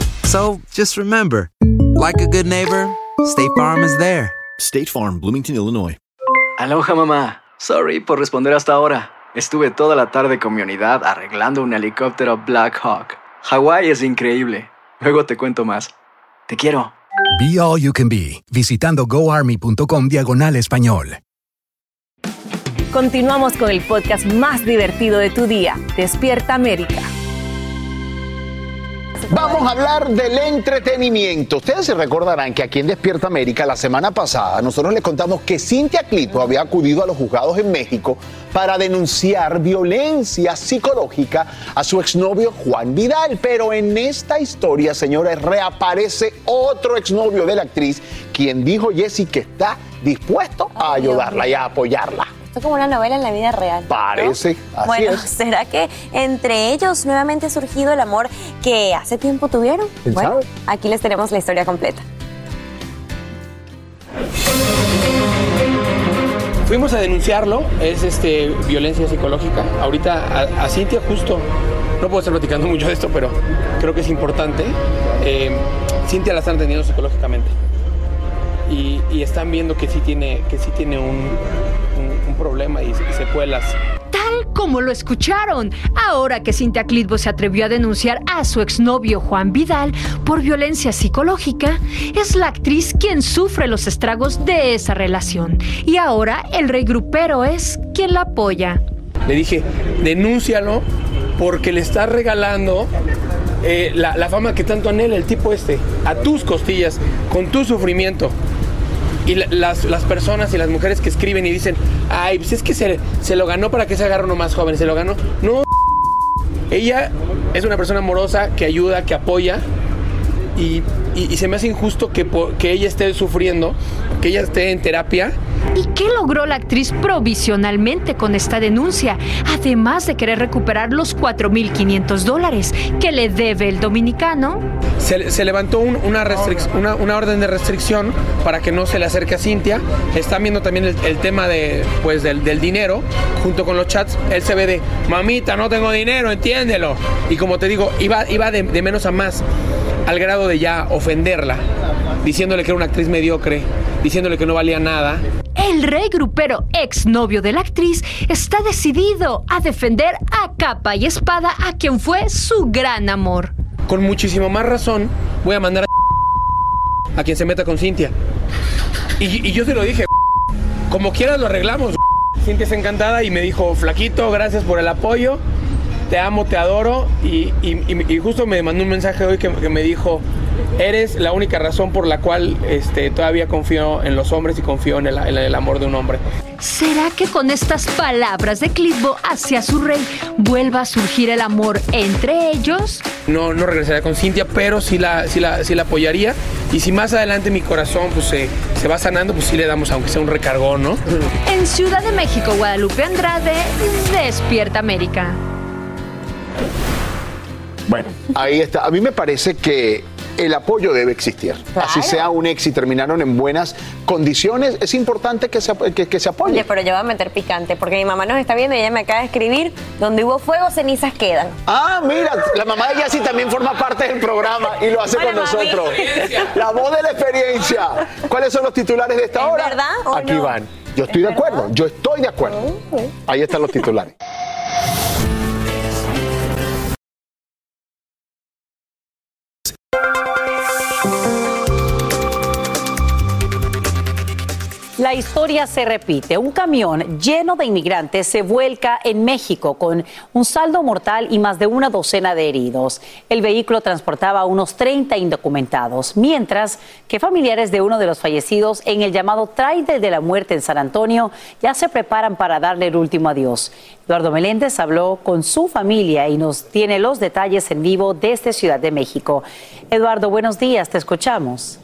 So just remember, like a good neighbor, State Farm is there. State Farm, Bloomington, Illinois. Aloha mamá. Sorry por responder hasta ahora. Estuve toda la tarde con mi unidad arreglando un helicóptero Black Hawk. Hawái es increíble. Luego te cuento más. Te quiero. Be All You Can Be, visitando goarmy.com diagonal español. Continuamos con el podcast más divertido de tu día, Despierta América. Vamos a hablar del entretenimiento. Ustedes se recordarán que aquí en Despierta América la semana pasada nosotros les contamos que Cintia Clitbo había acudido a los juzgados en México para denunciar violencia psicológica a su exnovio Juan Vidal. Pero en esta historia, señores, reaparece otro exnovio de la actriz, quien dijo Jessy que está dispuesto a ayudarla y a apoyarla. Esto es como una novela en la vida real. ¿no? Parece, así bueno, es. <laughs> ¿será que entre ellos nuevamente ha surgido el amor que hace tiempo tuvieron? ¿Quién Bueno, sabe? aquí les tenemos la historia completa. Fuimos a denunciarlo, es este, violencia psicológica. Ahorita a, a Cintia justo, no puedo estar platicando <laughs> mucho de esto, pero creo que es importante. Eh, Cintia la están atendiendo psicológicamente. Y, y están viendo que sí tiene, que sí tiene un, un- un problema y, y secuelas. Tal como lo escucharon, ahora que Cintia Clitbo se atrevió a denunciar a su exnovio Juan Vidal por violencia psicológica, es la actriz quien sufre los estragos de esa relación. Y ahora el rey grupero es quien la apoya. Le dije, denúncialo porque le estás regalando eh, la, la fama que tanto anhela el tipo este, a tus costillas, con tu sufrimiento. Y la- las, las personas y las mujeres que escriben y dicen, ay, pues es que se, se lo ganó para que se agarre uno más joven, se lo ganó. No, ella es una persona amorosa que ayuda, que apoya. Y, y- se me hace injusto que, que ella esté sufriendo, que ella esté en terapia ¿Y qué logró la actriz provisionalmente con esta denuncia? Además de querer recuperar los 4.500 dólares que le debe el dominicano. Se, levantó un- una, orden de restricción para que no se le acerque a Cintia. Están viendo también el, tema de, pues, del, dinero junto con los chats. Él se ve de, mamita, no tengo dinero, entiéndelo. Y como te digo, iba, de menos a más, al grado de ya ofenderla, diciéndole que era una actriz mediocre, diciéndole que no valía nada. El rey grupero, exnovio de la actriz, está decidido a defender a capa y espada a quien fue su gran amor. Con muchísimo más razón, voy a mandar a, <laughs> a quien se meta con Cintia. Y, y yo se lo dije, <laughs> como quieras lo arreglamos. <laughs> Cintia es encantada y me dijo, flaquito, gracias por el apoyo, te amo, te adoro. Y, y- y- y justo me mandó un mensaje hoy que, que me dijo, eres la única razón por la cual este, todavía confío en los hombres y confío en el, en el amor de un hombre. ¿Será que con estas palabras de Clitbo hacia su rey vuelva a surgir el amor entre ellos? No, no regresaría con Cintia, pero sí la, sí la, sí la apoyaría. Y si más adelante mi corazón pues, se, se va sanando, pues sí le damos, aunque sea un recargón, ¿no? En Ciudad de México, Guadalupe Andrade, Despierta América. Bueno, ahí está. A mí me parece que el apoyo debe existir. Así sea un ex y terminaron en buenas condiciones, es importante que se, que, que se apoye. Oye, pero yo voy a meter picante porque mi mamá nos está viendo y ella me acaba de escribir, donde hubo fuego, cenizas quedan. Ah, mira, la mamá de Yassi también forma parte del programa y lo hace Hola, con mami. nosotros. <laughs> La voz de la experiencia. ¿Cuáles son los titulares de esta hora? verdad Aquí no? van. Yo estoy de acuerdo, yo estoy de acuerdo. Ahí están los titulares. La historia se repite. Un camión lleno de inmigrantes se vuelca en México con un saldo mortal y más de una docena de heridos. El vehículo transportaba unos 30 indocumentados, mientras que familiares de uno de los fallecidos en el llamado Trailer de la Muerte en San Antonio ya se preparan para darle el último adiós. Eduardo Meléndez habló con su familia y nos tiene los detalles en vivo desde Ciudad de México. Eduardo, buenos días, te escuchamos.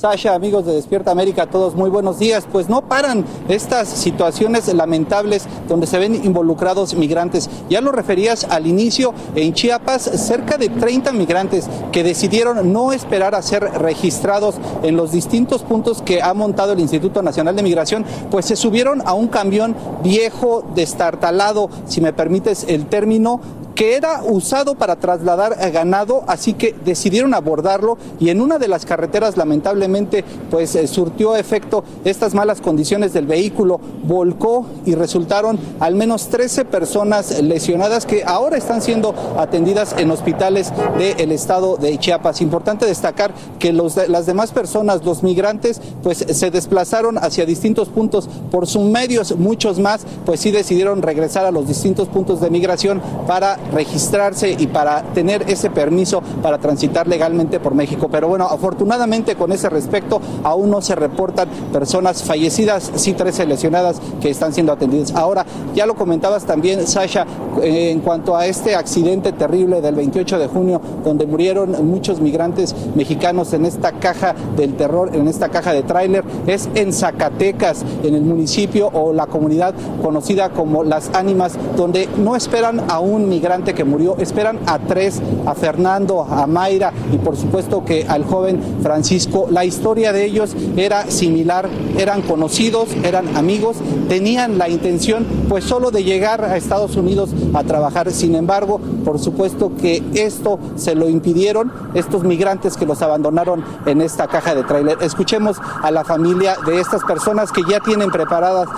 Sasha, amigos de Despierta América, todos muy buenos días. Pues no paran estas situaciones lamentables donde se ven involucrados migrantes. Ya lo referías al inicio, en Chiapas, cerca de 30 migrantes que decidieron no esperar a ser registrados en los distintos puntos que ha montado el Instituto Nacional de Migración, pues se subieron a un camión viejo, destartalado, si me permites el término, que era usado para trasladar ganado, así que decidieron abordarlo y en una de las carreteras lamentablemente pues eh, surtió efecto estas malas condiciones del vehículo, volcó y resultaron al menos 13 personas lesionadas que ahora están siendo atendidas en hospitales del estado de Chiapas. Importante destacar que las demás personas, los migrantes, pues se desplazaron hacia distintos puntos por sus medios, muchos más, pues sí decidieron regresar a los distintos puntos de migración para registrarse y para tener ese permiso para transitar legalmente por México. Pero bueno, afortunadamente con ese respecto aún no se reportan personas fallecidas, sí 13 lesionadas que están siendo atendidas. Ahora, ya lo comentabas también, Sasha, en cuanto a este accidente terrible del 28 de junio, donde murieron muchos migrantes mexicanos en esta caja del terror, en esta caja de tráiler, es en Zacatecas, en el municipio o la comunidad conocida como Las Ánimas, donde no esperan a un que murió. Esperan a tres, a Fernando, a Mayra y por supuesto que al joven Francisco. La historia de ellos era similar, eran conocidos, eran amigos, tenían la intención pues solo de llegar a Estados Unidos a trabajar. Sin embargo, por supuesto que esto se lo impidieron estos migrantes que los abandonaron en esta caja de tráiler. Escuchemos a la familia de estas personas que ya tienen preparadas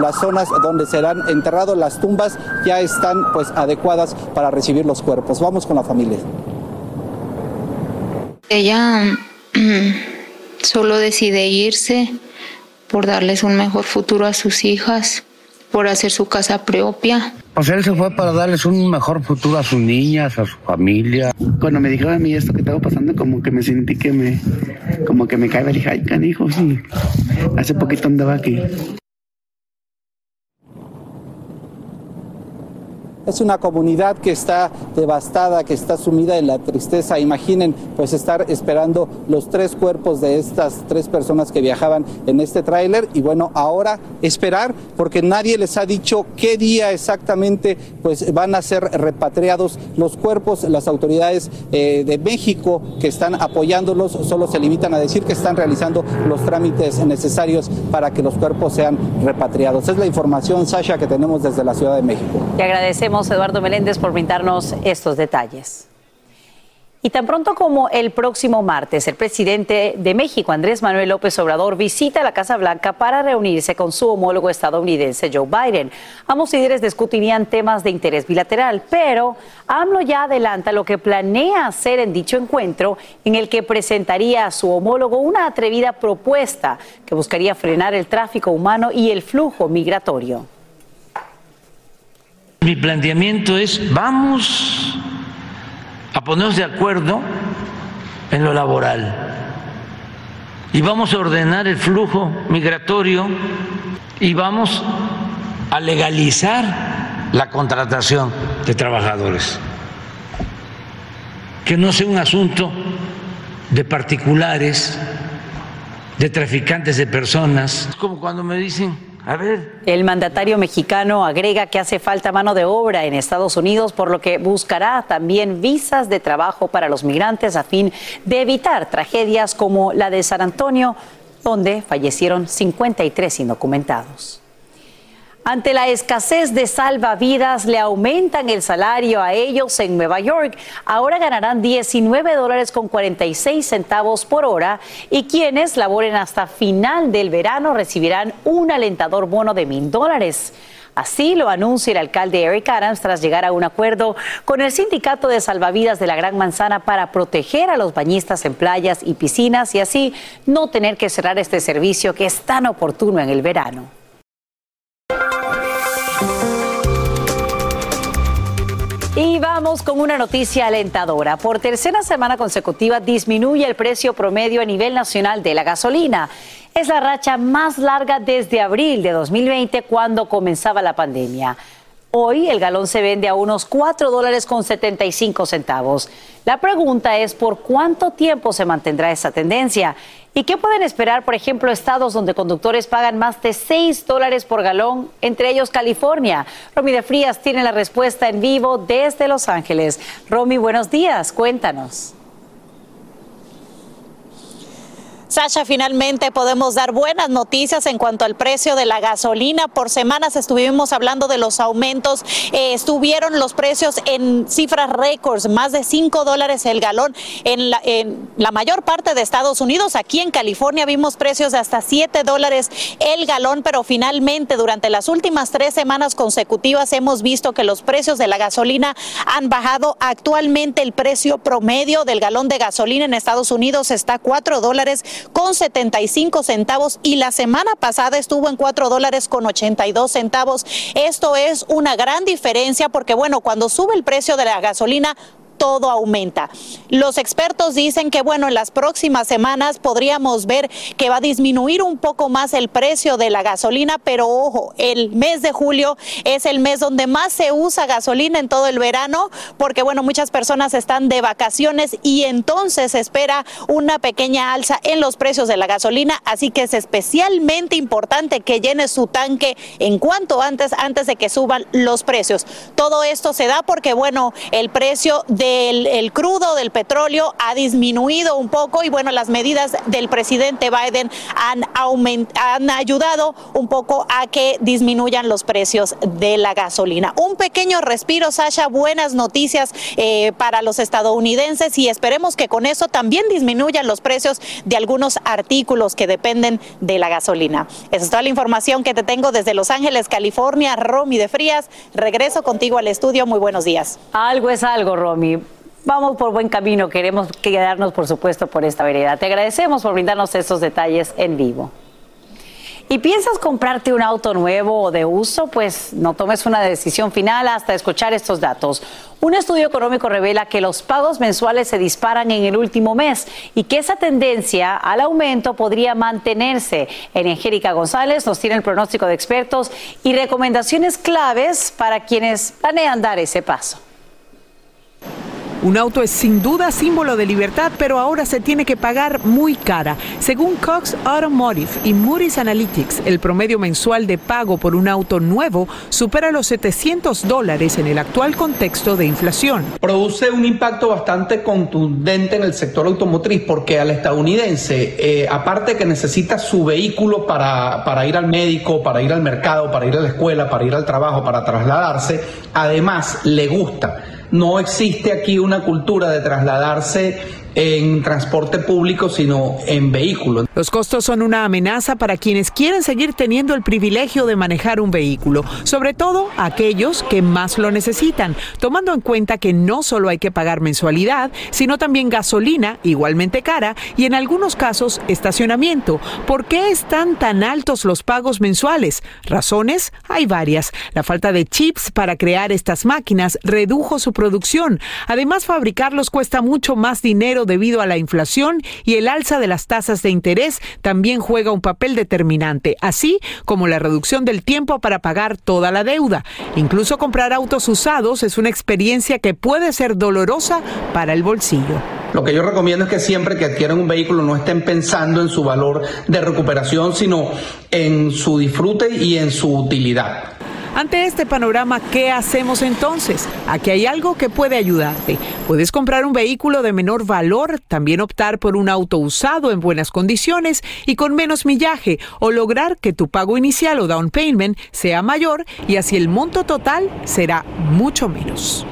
las zonas donde serán enterrados las tumbas, ya están pues adecuadas para recibir los cuerpos. Vamos con la familia. Ella <clears throat> solo decide irse por darles un mejor futuro a sus hijas, por hacer su casa propia. Pues él se fue para darles un mejor futuro a sus niñas, a su familia. Cuando me dijeron a mí esto que estaba pasando, como que me sentí que me, como que me cae, dije, ay, canijo, sí. Hace poquito andaba aquí. Es una comunidad que está devastada, que está sumida en la tristeza. Imaginen, pues estar esperando los tres cuerpos de estas tres personas que viajaban en este tráiler y bueno, ahora esperar porque nadie les ha dicho qué día exactamente pues van a ser repatriados los cuerpos. Las autoridades eh, de México que están apoyándolos solo se limitan a decir que están realizando los trámites necesarios para que los cuerpos sean repatriados. Es la información, Sasha, que tenemos desde la Ciudad de México. Te agradecemos Eduardo Meléndez, por brindarnos estos detalles. Y tan pronto como el próximo martes, el presidente de México, Andrés Manuel López Obrador, visita la Casa Blanca para reunirse con su homólogo estadounidense, Joe Biden. Ambos líderes discutirían temas de interés bilateral, pero AMLO ya adelanta lo que planea hacer en dicho encuentro, en el que presentaría a su homólogo una atrevida propuesta que buscaría frenar el tráfico humano y el flujo migratorio. Mi planteamiento es, vamos a ponernos de acuerdo en lo laboral y vamos a ordenar el flujo migratorio y vamos a legalizar la contratación de trabajadores. Que no sea un asunto de particulares, de traficantes de personas. Es como cuando me dicen, El mandatario mexicano agrega que hace falta mano de obra en Estados Unidos, por lo que buscará también visas de trabajo para los migrantes a fin de evitar tragedias como la de San Antonio, donde fallecieron 53 indocumentados. Ante la escasez de salvavidas, le aumentan el salario a ellos en Nueva York. Ahora ganarán 19 dólares con 46 centavos por hora y quienes laboren hasta final del verano recibirán un alentador bono de mil dólares. Así lo anuncia el alcalde Eric Adams tras llegar a un acuerdo con el sindicato de salvavidas de la Gran Manzana para proteger a los bañistas en playas y piscinas y así no tener que cerrar este servicio que es tan oportuno en el verano. Con una noticia alentadora. Por tercera semana consecutiva disminuye el precio promedio a nivel nacional de la gasolina. Es la racha más larga desde abril de 2020 cuando comenzaba la pandemia. Hoy el galón se vende a unos 4 dólares con 75 centavos. La pregunta es por cuánto tiempo se mantendrá esa tendencia y qué pueden esperar, por ejemplo, estados donde conductores pagan más de 6 dólares por galón, entre ellos California. Romy de Frías tiene la respuesta en vivo desde Los Ángeles. Romy, buenos días, cuéntanos. Sasha, finalmente podemos dar buenas noticias en cuanto al precio de la gasolina. Por semanas estuvimos hablando de los aumentos. Eh, estuvieron los precios en cifras récords, más de 5 dólares el galón en la, mayor parte de Estados Unidos. Aquí en California vimos precios de hasta 7 dólares el galón, pero finalmente durante las últimas tres semanas consecutivas hemos visto que los precios de la gasolina han bajado. Actualmente el precio promedio del galón de gasolina en Estados Unidos está a 4 dólares con 75 centavos y la semana pasada estuvo en 4 dólares con 82 centavos. Esto es una gran diferencia porque, bueno, cuando sube el precio de la gasolina, todo aumenta. Los expertos dicen que, bueno, en las próximas semanas podríamos ver que va a disminuir un poco más el precio de la gasolina, pero ojo, el mes de julio es el mes donde más se usa gasolina en todo el verano, porque, bueno, muchas personas están de vacaciones y entonces se espera una pequeña alza en los precios de la gasolina, así que es especialmente importante que llene su tanque en cuanto antes, antes de que suban los precios. Todo esto se da porque, bueno, el precio de el, crudo del petróleo ha disminuido un poco y bueno, las medidas del presidente Biden han, ayudado un poco a que disminuyan los precios de la gasolina. Un pequeño respiro, Sasha, buenas noticias eh, para los estadounidenses y esperemos que con eso también disminuyan los precios de algunos artículos que dependen de la gasolina. Esa es toda la información que te tengo desde Los Ángeles, California. Romy de Frías, regreso contigo al estudio. Muy buenos días. Algo es algo, Romy vamos por buen camino, queremos quedarnos, por supuesto, por esta vereda. Te agradecemos por brindarnos esos detalles en vivo. ¿Y piensas comprarte un auto nuevo o de uso? Pues no tomes una decisión final hasta escuchar estos datos. Un estudio económico revela que los pagos mensuales se disparan en el último mes y que esa tendencia al aumento podría mantenerse. En Angélica González nos tiene el pronóstico de expertos y recomendaciones claves para quienes planean dar ese paso. Un auto es sin duda símbolo de libertad, pero ahora se tiene que pagar muy cara. Según Cox Automotive y Moody's Analytics, el promedio mensual de pago por un auto nuevo supera los 700 dólares en el actual contexto de inflación. Produce un impacto bastante contundente en el sector automotriz porque al estadounidense, eh, aparte que necesita su vehículo para, para ir al médico, para ir al mercado, para ir a la escuela, para ir al trabajo, para trasladarse, además le gusta no existe aquí una cultura de trasladarse en transporte público, sino en vehículos. Los costos son una amenaza para quienes quieren seguir teniendo el privilegio de manejar un vehículo, sobre todo aquellos que más lo necesitan, tomando en cuenta que no solo hay que pagar mensualidad, sino también gasolina, igualmente cara, y en algunos casos estacionamiento. ¿Por qué están tan altos los pagos mensuales? Razones hay varias. La falta de chips para crear estas máquinas redujo su producción. Además, fabricarlos cuesta mucho más dinero debido a la inflación y el alza de las tasas de interés también juega un papel determinante, así como la reducción del tiempo para pagar toda la deuda. Incluso comprar autos usados es una experiencia que puede ser dolorosa para el bolsillo. Lo que yo recomiendo es que siempre que adquieran un vehículo no estén pensando en su valor de recuperación, sino en su disfrute y en su utilidad. Ante este panorama, ¿qué hacemos entonces? Aquí hay algo que puede ayudarte. Puedes comprar un vehículo de menor valor, también optar por un auto usado en buenas condiciones y con menos millaje, o lograr que tu pago inicial o down payment sea mayor y así el monto total será mucho menos.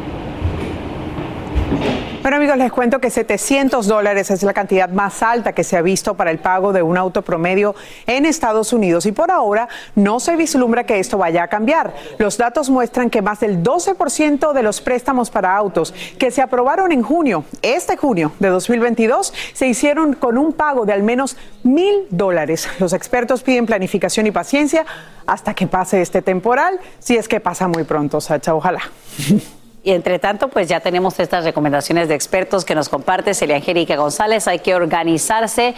Bueno amigos, les cuento que 700 dólares es la cantidad más alta que se ha visto para el pago de un auto promedio en Estados Unidos y por ahora no se vislumbra que esto vaya a cambiar. Los datos muestran que más del 12% de los préstamos para autos que se aprobaron en junio, este junio de 2022, se hicieron con un pago de al menos mil dólares. Los expertos piden planificación y paciencia hasta que pase este temporal, si es que pasa muy pronto, Sacha, ojalá. <laughs> Y entre tanto, pues ya tenemos estas recomendaciones de expertos que nos comparte Celia Angélica González. Hay que organizarse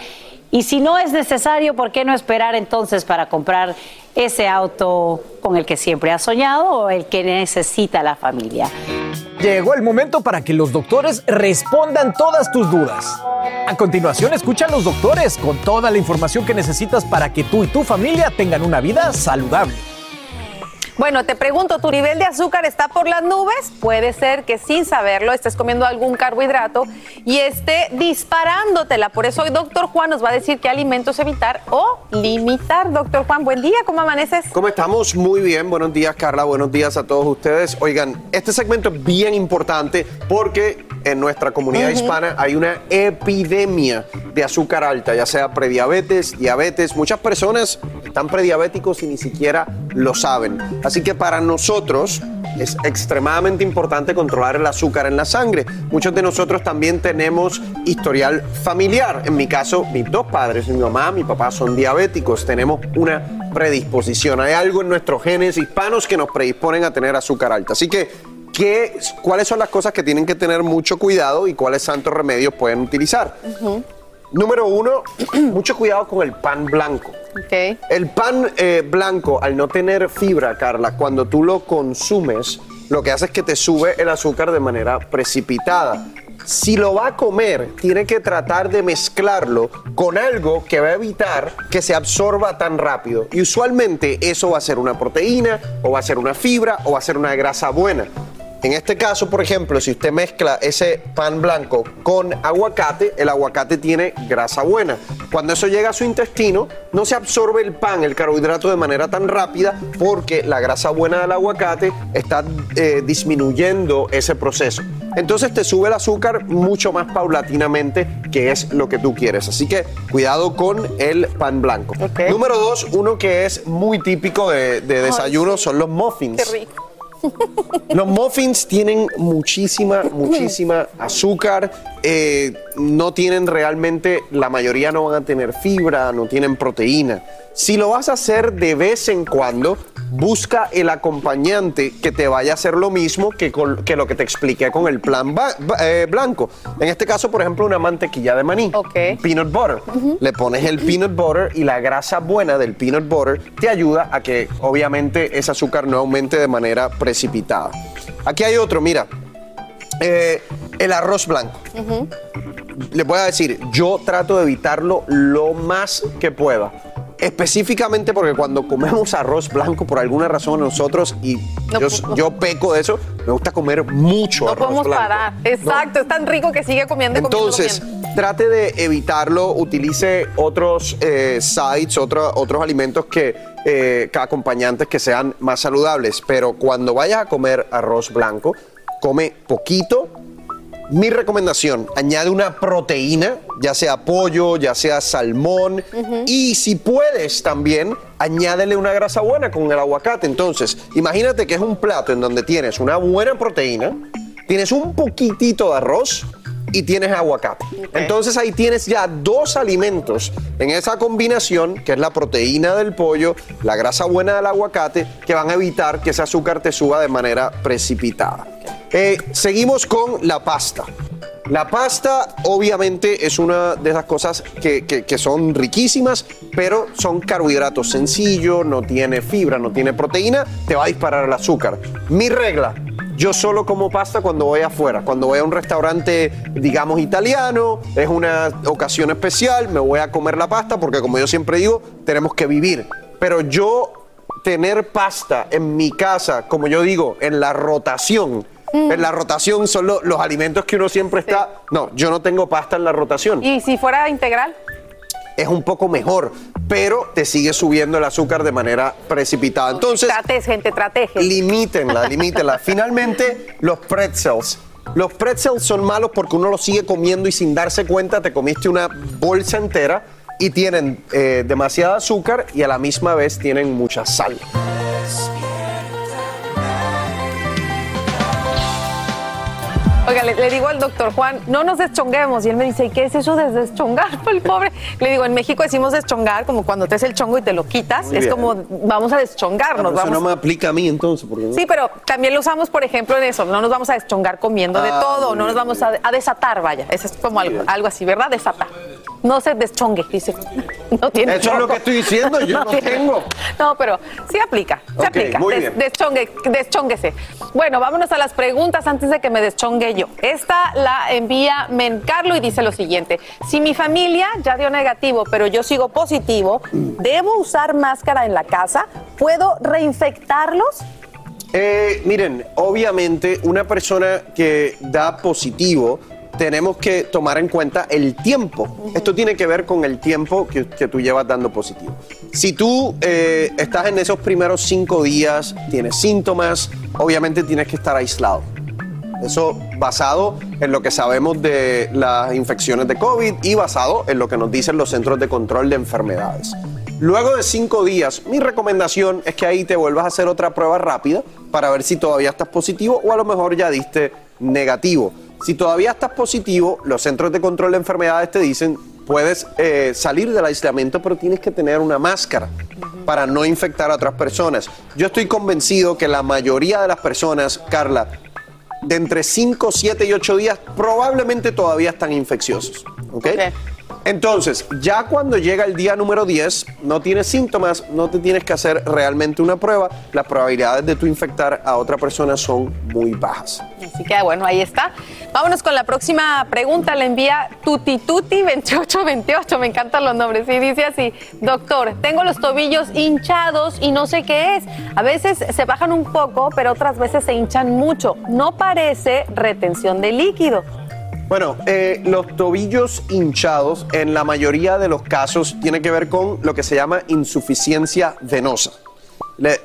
y si no es necesario, ¿por qué no esperar entonces para comprar ese auto con el que siempre ha soñado o el que necesita la familia? Llegó el momento para que los doctores respondan todas tus dudas. A continuación, escucha a los doctores con toda la información que necesitas para que tú y tu familia tengan una vida saludable. Bueno, te pregunto, ¿tu nivel de azúcar está por las nubes? Puede ser que sin saberlo estés comiendo algún carbohidrato y esté disparándotela. Por eso hoy doctor Juan nos va a decir qué alimentos evitar o limitar. Doctor Juan, buen día, ¿cómo amaneces? ¿Cómo estamos? Muy bien, buenos días Carla, buenos días a todos ustedes. Oigan, este segmento es bien importante porque en nuestra comunidad hispana hay una epidemia de azúcar alta, ya sea prediabetes, diabetes. Muchas personas están prediabéticos y ni siquiera lo saben. Así que para nosotros es extremadamente importante controlar el azúcar en la sangre. Muchos de nosotros también tenemos historial familiar. En mi caso, mis dos padres, mi mamá, mi papá son diabéticos. Tenemos una predisposición. Hay algo en nuestros genes hispanos que nos predisponen a tener azúcar alta. Así que ¿Qué, ¿Cuáles son las cosas que tienen que tener mucho cuidado y cuáles santos remedios pueden utilizar? Número uno, <clears throat> mucho cuidado con el pan blanco. Ok. El pan eh, blanco, al no tener fibra, Carla, cuando tú lo consumes, lo que hace es que te sube el azúcar de manera precipitada. Si lo va a comer, tiene que tratar de mezclarlo con algo que va a evitar que se absorba tan rápido. Y usualmente eso va a ser una proteína, o va a ser una fibra, o va a ser una grasa buena. En este caso, por ejemplo, si usted mezcla ese pan blanco con aguacate, el aguacate tiene grasa buena. Cuando eso llega a su intestino, no se absorbe el pan, el carbohidrato de manera tan rápida porque la grasa buena del aguacate está eh, disminuyendo ese proceso. Entonces te sube el azúcar mucho más paulatinamente, que es lo que tú quieres. Así que cuidado con el pan blanco. Número dos, uno que es muy típico de, de desayuno son los muffins. Qué rico. Los muffins tienen muchísima, muchísima azúcar. eh, no tienen realmente, la mayoría no van a tener fibra, no tienen proteína. Si lo vas a hacer de vez en cuando, busca el acompañante que te vaya a hacer lo mismo que, con- que lo que te expliqué con el plan ba- eh, blanco. En este caso, por ejemplo, una mantequilla de maní. Peanut butter. Le pones el peanut butter y la grasa buena del peanut butter te ayuda a que obviamente ese azúcar no aumente de manera precipitada. Aquí hay otro, mira. Eh, el arroz blanco. Les voy a decir, yo trato de evitarlo lo más que pueda. Específicamente porque cuando comemos arroz blanco, por alguna razón nosotros, y yo, yo peco de eso, me gusta comer mucho No arroz podemos blanco. parar. Exacto, es tan rico que sigue comiendo y. Entonces, comiendo. trate de evitarlo, utilice otros eh, sites, otro- otros alimentos que, eh, que acompañantes que sean más saludables. Pero cuando vayas a comer arroz blanco, come poquito. Mi recomendación, añade una proteína, ya sea pollo, ya sea salmón, y si puedes también, añádele una grasa buena con el aguacate. Entonces, imagínate que es un plato en donde tienes una buena proteína, tienes un poquitito de arroz y tienes aguacate. Entonces ahí tienes ya dos alimentos en esa combinación, que es la proteína del pollo, la grasa buena del aguacate, que van a evitar que ese azúcar te suba de manera precipitada. Eh, seguimos con la pasta. La pasta obviamente es una de esas cosas que, que- son riquísimas, pero son carbohidratos sencillos, no tiene fibra, no tiene proteína, te va a disparar el azúcar. Mi regla, yo solo como pasta cuando voy afuera, cuando voy a un restaurante, digamos, italiano, es una ocasión especial, me voy a comer la pasta porque como yo siempre digo, tenemos que vivir. Pero yo tener pasta en mi casa, como yo digo, en la rotación. En la rotación son lo- los alimentos que uno siempre está. No, yo no tengo pasta en la rotación. ¿Y si fuera integral? Es un poco mejor, pero te sigue subiendo el azúcar de manera precipitada. Entonces, Trates, gente, trate. limítenla, <laughs> limítenla. Finalmente, los pretzels. Los pretzels son malos porque uno los sigue comiendo y sin darse cuenta te comiste una bolsa entera y tienen eh, demasiada azúcar y a la misma vez tienen mucha sal. Oiga, le, le digo al doctor Juan, no nos deschonguemos. Y él me dice, ¿y qué es eso de deschongar? <laughs> El pobre. Le digo, en México decimos deschongar, como cuando te es el chongo y te lo quitas. Muy es bien. como, vamos a Ah, deschongarnos. pero eso vamos no me aplica a mí entonces. porque no- Sí, pero también lo usamos, por ejemplo, en eso. No nos vamos a deschongar comiendo de Ah, todo, no nos vamos a, a desatar, vaya. Eso es como algo, algo así, ¿verdad? Desatar. No se deschongue, dice. No tiene Eso es lo que estoy diciendo, yo <laughs> no tiene- tengo. No, pero sí aplica, se aplica. muy Des- bien. deschongue, deschónguese. Bueno, vámonos a las preguntas antes de que me deschongue yo. Esta la envía Mencarlo y dice lo siguiente. Si mi familia ya dio negativo, pero yo sigo positivo, ¿debo usar máscara en la casa? ¿Puedo reinfectarlos? Eh, miren, obviamente una persona que da positivo, tenemos que tomar en cuenta el tiempo. Esto tiene que ver con el tiempo que, que tú llevas dando positivo. Si tú eh, estás en esos primeros cinco días, tienes síntomas, obviamente tienes que estar aislado. Eso basado en lo que sabemos de las infecciones de COVID y basado en lo que nos dicen los centros de control de enfermedades. Luego de cinco días, mi recomendación es que ahí te vuelvas a hacer otra prueba rápida para ver si todavía estás positivo o a lo mejor ya diste negativo. Si todavía estás positivo, los centros de control de enfermedades te dicen, puedes eh, salir del aislamiento, pero tienes que tener una máscara para no infectar a otras personas. Yo estoy convencido que la mayoría de las personas, Carla, de entre 5, 7 y 8 días probablemente todavía están infecciosos. ¿ok? Entonces, ya cuando llega el día número 10, no tienes síntomas, no te tienes que hacer realmente una prueba, las probabilidades de tú infectar a otra persona son muy bajas. Así que bueno, ahí está. Vámonos con la próxima pregunta. La envía Tutituti2828. Me encantan los nombres. Y dice así: Doctor, tengo los tobillos hinchados y no sé qué es. A veces se bajan un poco, pero otras veces se hinchan mucho. No parece retención de líquido. Bueno, eh, los tobillos hinchados en la mayoría de los casos tiene que ver con lo que se llama insuficiencia venosa.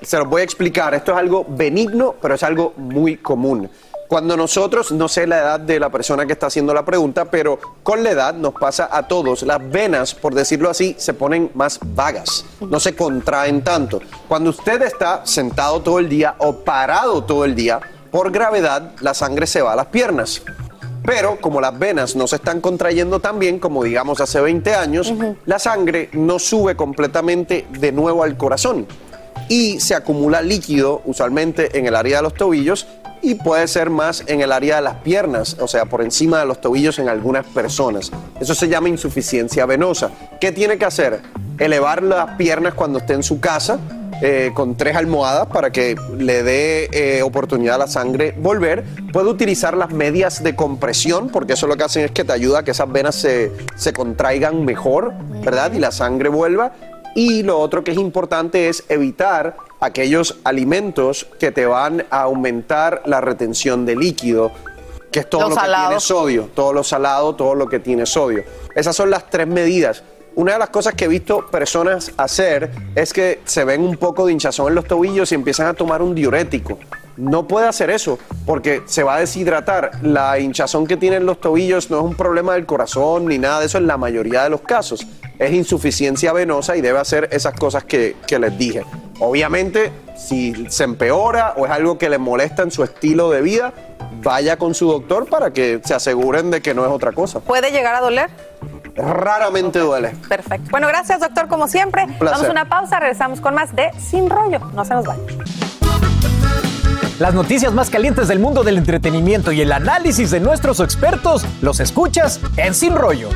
Se los voy a explicar, esto es algo benigno, pero es algo muy común. Cuando nosotros, no sé la edad de la persona que está haciendo la pregunta, pero con la edad nos pasa a todos, las venas, por decirlo así, se ponen más vagas, no se contraen tanto. Cuando usted está sentado todo el día o parado todo el día, por gravedad la sangre se va a las piernas. Pero como las venas no se están contrayendo tan bien como digamos hace 20 años, la sangre no sube completamente de nuevo al corazón y se acumula líquido usualmente en el área de los tobillos y puede ser más en el área de las piernas, o sea, por encima de los tobillos en algunas personas. Eso se llama insuficiencia venosa. ¿Qué tiene que hacer? Elevar las piernas cuando esté en su casa eh, con tres almohadas para que le dé eh, oportunidad a la sangre volver. Puede utilizar las medias de compresión, porque eso lo que hacen es que te ayuda a que esas venas se, se contraigan mejor, ¿verdad? Y la sangre vuelva. Y lo otro que es importante es evitar aquellos alimentos que te van a aumentar la retención de líquido, que es todo Lo que tiene sodio, todo lo salado, todo lo que tiene sodio. Esas son las tres medidas. Una de las cosas que he visto personas hacer es que se ven un poco de hinchazón en los tobillos y empiezan a tomar un diurético. No puede hacer eso porque se va a deshidratar. La hinchazón que tienen los tobillos no es un problema del corazón ni nada de eso en la mayoría de los casos. Es insuficiencia venosa y debe hacer esas cosas que, que les dije. Obviamente, si se empeora o es algo que le molesta en su estilo de vida, vaya con su doctor para que se aseguren de que no es otra cosa. ¿Puede llegar a doler? Raramente duele. Perfecto. Bueno, gracias, doctor, como siempre. placer. Vamos a una pausa, regresamos con más de Sin Rollo. No se nos vayan. Las noticias más calientes del mundo del entretenimiento y el análisis de nuestros expertos los escuchas en Sin Rollo.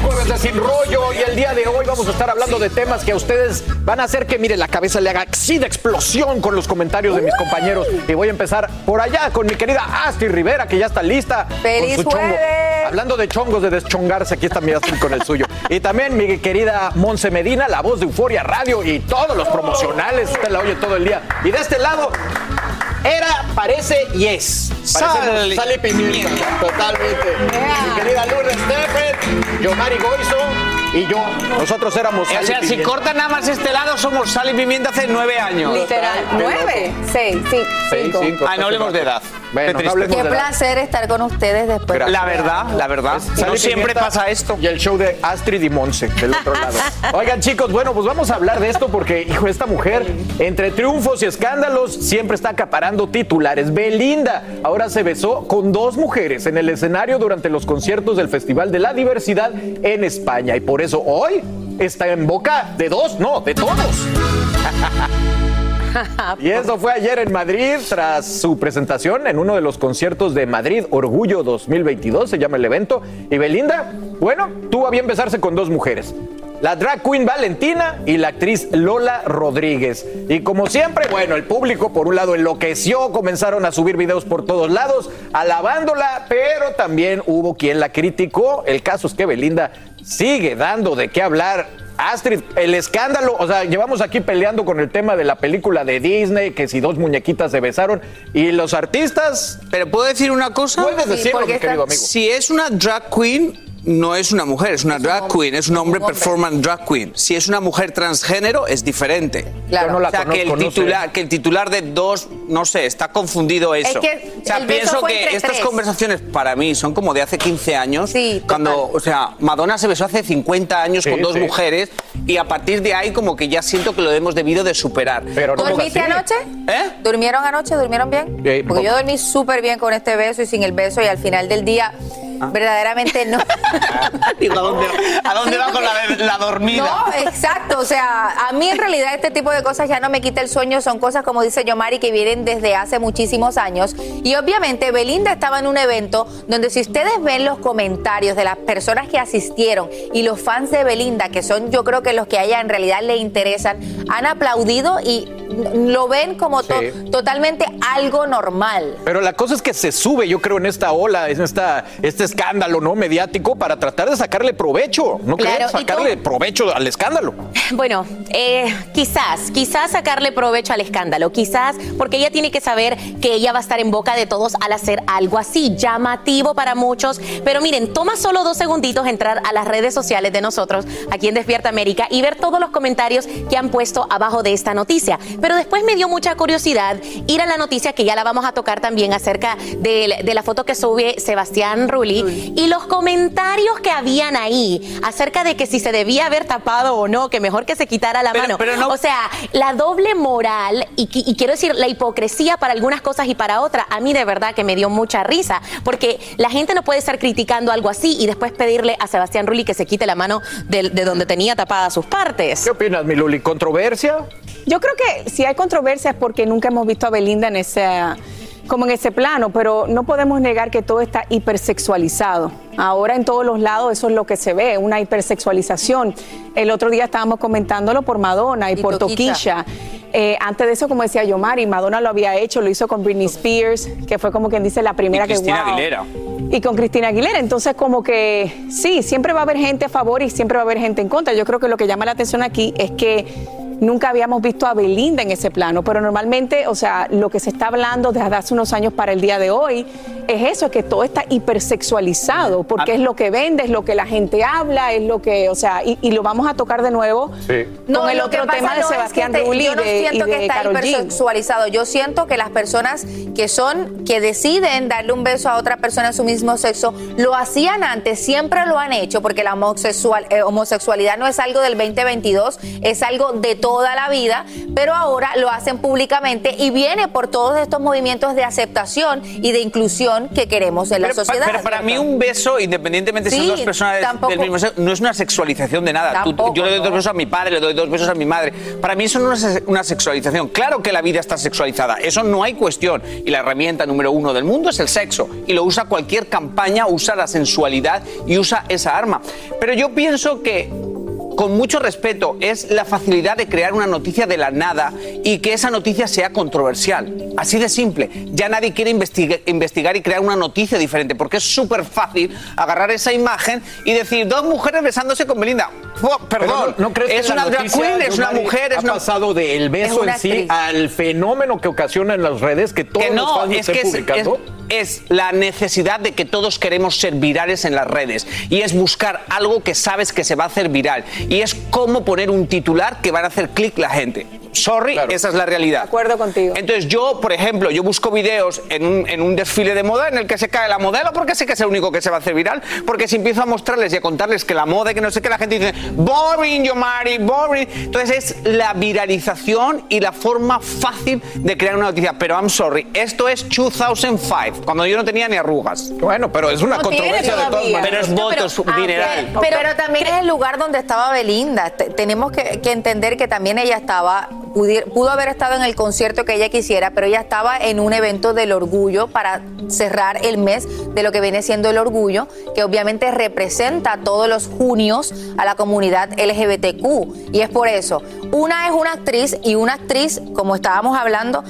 Es jueves de Sin Rollo y el día de hoy vamos a estar hablando de temas que a ustedes van a hacer que, mire, la cabeza le haga así de explosión con los comentarios de mis compañeros. Y voy a empezar por allá con mi querida Asti Rivera, que ya está lista. ¡Feliz con su chongo. Hablando de chongos, de deschongarse, aquí está mi Asti con el suyo. Y también mi querida Monse Medina, la voz de Euforia Radio y todos los promocionales. Usted la oye todo el día. Y de este lado, era, parece y es. Sal sal y pimienta. Totalmente. Mi querida Lourdes Steffen, Yomari Goizo y yo, nosotros éramos O sal y sea, si cortan nada más este lado, somos sal y pimienta hace nueve años. Literal. ¿Nueve? Seis, sí, cinco. Ah, no hablemos de edad. Bueno, Qué no placer estar con ustedes después. de- La verdad, la verdad. Sal No siempre pasa esto. Y el show de Astrid y Monse del otro lado. <laughs> Oigan, chicos, bueno, pues vamos a hablar de esto porque, hijo, esta mujer, entre triunfos y escándalos, siempre está acaparando titulares. Belinda ahora se besó con dos mujeres en el escenario durante los conciertos del Festival de la Diversidad en España. Y por eso hoy está en boca de dos, no, de todos. <laughs> Y eso fue ayer en Madrid tras su presentación en uno de los conciertos de Madrid Orgullo 2022, se llama el evento. Y Belinda, bueno, tuvo a bien besarse con dos mujeres. La drag queen Valentina y la actriz Lola Rodríguez. Y como siempre, bueno, el público por un lado enloqueció, comenzaron a subir videos por todos lados, alabándola, pero también hubo quien la criticó. El caso es que Belinda sigue dando de qué hablar Astrid, el escándalo, o sea, llevamos aquí peleando con el tema de la película de Disney, que si dos muñequitas se besaron, y los artistas... Pero ¿puedo decir una cosa? Puedes decirlo, mi querido amigo. Si es una drag queen, no es una mujer, es una drag queen, es un hombre performance drag queen. Si es una mujer transgénero, es diferente. Claro. No la o sea, que el, conozco, no sé. titular, que el titular de dos, no sé, está confundido eso. que o sea, pienso que estas tres. conversaciones para mí son como de hace 15 años. cuando, o sea, Madonna se besó hace 50 años Sí, con dos sí. mujeres y a partir de ahí como que ya siento que lo hemos debido de superar. Pero no ¿Dormiste anoche? ¿Eh? ¿Durmieron anoche? ¿Durmieron bien? Porque yo dormí súper bien con este beso y sin el beso y al final del día Ah. verdaderamente no. <laughs> Digo, ¿a dónde, a dónde va con la, la dormida? No, exacto. O sea, a mí en realidad este tipo de cosas ya no me quita el sueño. Son cosas, como dice Yomari, que vienen desde hace muchísimos años. Y obviamente Belinda estaba en un evento donde si ustedes ven los comentarios de las personas que asistieron y los fans de Belinda, que son yo creo que los que a ella en realidad le interesan, han aplaudido y lo ven como to- totalmente algo normal. Pero la cosa es que se sube, yo creo, en esta ola, en esta, este escándalo no mediático para tratar de sacarle provecho, ¿no Claro, crees? Sacarle provecho al escándalo. <laughs> Bueno, eh, quizás, quizás sacarle provecho al escándalo, quizás porque ella tiene que saber que ella va a estar en boca de todos al hacer algo así, llamativo para muchos. Pero miren, toma solo dos segunditos entrar a las redes sociales de nosotros aquí en Despierta América y ver todos los comentarios que han puesto abajo de esta noticia. Pero después me dio mucha curiosidad ir a la noticia que ya la vamos a tocar también acerca de, de la foto que sube Sebastián Rulli y los comentarios que habían ahí acerca de que si se debía haber tapado o no, que mejor que se quitara la Pero- mano. pero no- O sea, la doble moral y, qui- y quiero decir la hipocresía para algunas cosas y para otras, a mí de verdad que me dio mucha risa, porque la gente no puede estar criticando algo así y después pedirle a Sebastián Rulli que se quite la mano de, de donde tenía tapadas sus partes. ¿Qué opinas, mi Luli? ¿Controversia? Yo creo que si hay controversia es porque nunca hemos visto a Belinda en ese, como en ese plano, pero no podemos negar que todo está hipersexualizado. Ahora en todos los lados eso es lo que se ve, una hipersexualización. El otro día estábamos comentándolo por Madonna y, por. Toquilla. Eh, antes de eso, como decía Yomari, Madonna lo había hecho, lo hizo con Britney Spears, que fue como quien dice la primera Y Cristina que wow. Aguilera. Y con Cristina Aguilera. Entonces, como que sí, siempre va a haber gente a favor y siempre va a haber gente en contra. Yo creo que lo que llama la atención aquí es que nunca habíamos visto a Belinda en ese plano, pero normalmente, o sea, lo que se está hablando desde hace unos años para el día de hoy es eso, que todo está hipersexualizado, porque Ah. es lo que vende, es lo que la gente habla, es lo que, o sea, y, y lo vamos a tocar de nuevo Sí. con el otro tema de no es Sebastián que Rulli Yo no y de, y siento de que está Karol hipersexualizado. Yo siento que las personas que son, que deciden darle un beso a otra persona de su mismo sexo, lo hacían antes, siempre lo han hecho, porque la homosexual, eh, homosexualidad no es algo del 2022, es algo de toda la vida, pero ahora lo hacen públicamente y viene por todos estos movimientos de aceptación y de inclusión que queremos en la Pero, pa- sociedad. pero para mí un beso, independientemente si Sí, son dos personas del- tampoco. del mismo sexo, no es una sexualización de nada. Tú- Tampoco, yo le doy dos besos a mi padre, le doy dos besos a mi madre. Para mí eso no es una sexualización. Claro que la vida está sexualizada, eso no hay cuestión. Y la herramienta número uno del mundo es el sexo. Y lo usa cualquier campaña, usa la sensualidad y usa esa arma. Pero yo pienso que con mucho respeto, es la facilidad de crear una noticia de la nada y que esa noticia sea controversial. Así de simple. Ya nadie quiere investiga- investigar y crear una noticia diferente porque es súper fácil agarrar esa imagen y decir dos mujeres besándose con Belinda. Oh, perdón, no, ¿no crees es que una drag queen, es una mujer, es ha una... pasado del Es beso en sí actriz. al fenómeno que ocasiona en las redes que todos Que los no, fans lo es estén que publicando. es- es la necesidad de que todos queremos ser virales en las redes y es buscar algo que sabes que se va a hacer viral y es cómo poner un titular que van a hacer clic la gente. Sorry, esa es la realidad. De acuerdo contigo. Entonces yo, por ejemplo, yo busco videos en un, en un desfile de moda en el que se cae la modelo porque sé que es el único que se va a hacer viral, porque si empiezo a mostrarles y a contarles que la moda y que no sé qué, la gente dice, boring, Yomari, boring. Entonces es la viralización y la forma fácil de crear una noticia. Pero I'm sorry, esto es 2005, cuando yo no tenía ni arrugas. Bueno, pero es una No controversia de todas maneras. Pero es No, pero- votos, dineral. Pero, pero también es el lugar donde estaba Belinda. Te- tenemos que, que entender que también ella estaba, pudo haber estado en el concierto que ella quisiera, pero ella estaba en un evento del orgullo para cerrar el mes de lo que viene siendo el orgullo, que obviamente representa todos los junios a la comunidad LGBTQ. Y es por eso. Una es una actriz y una actriz, como estábamos hablando,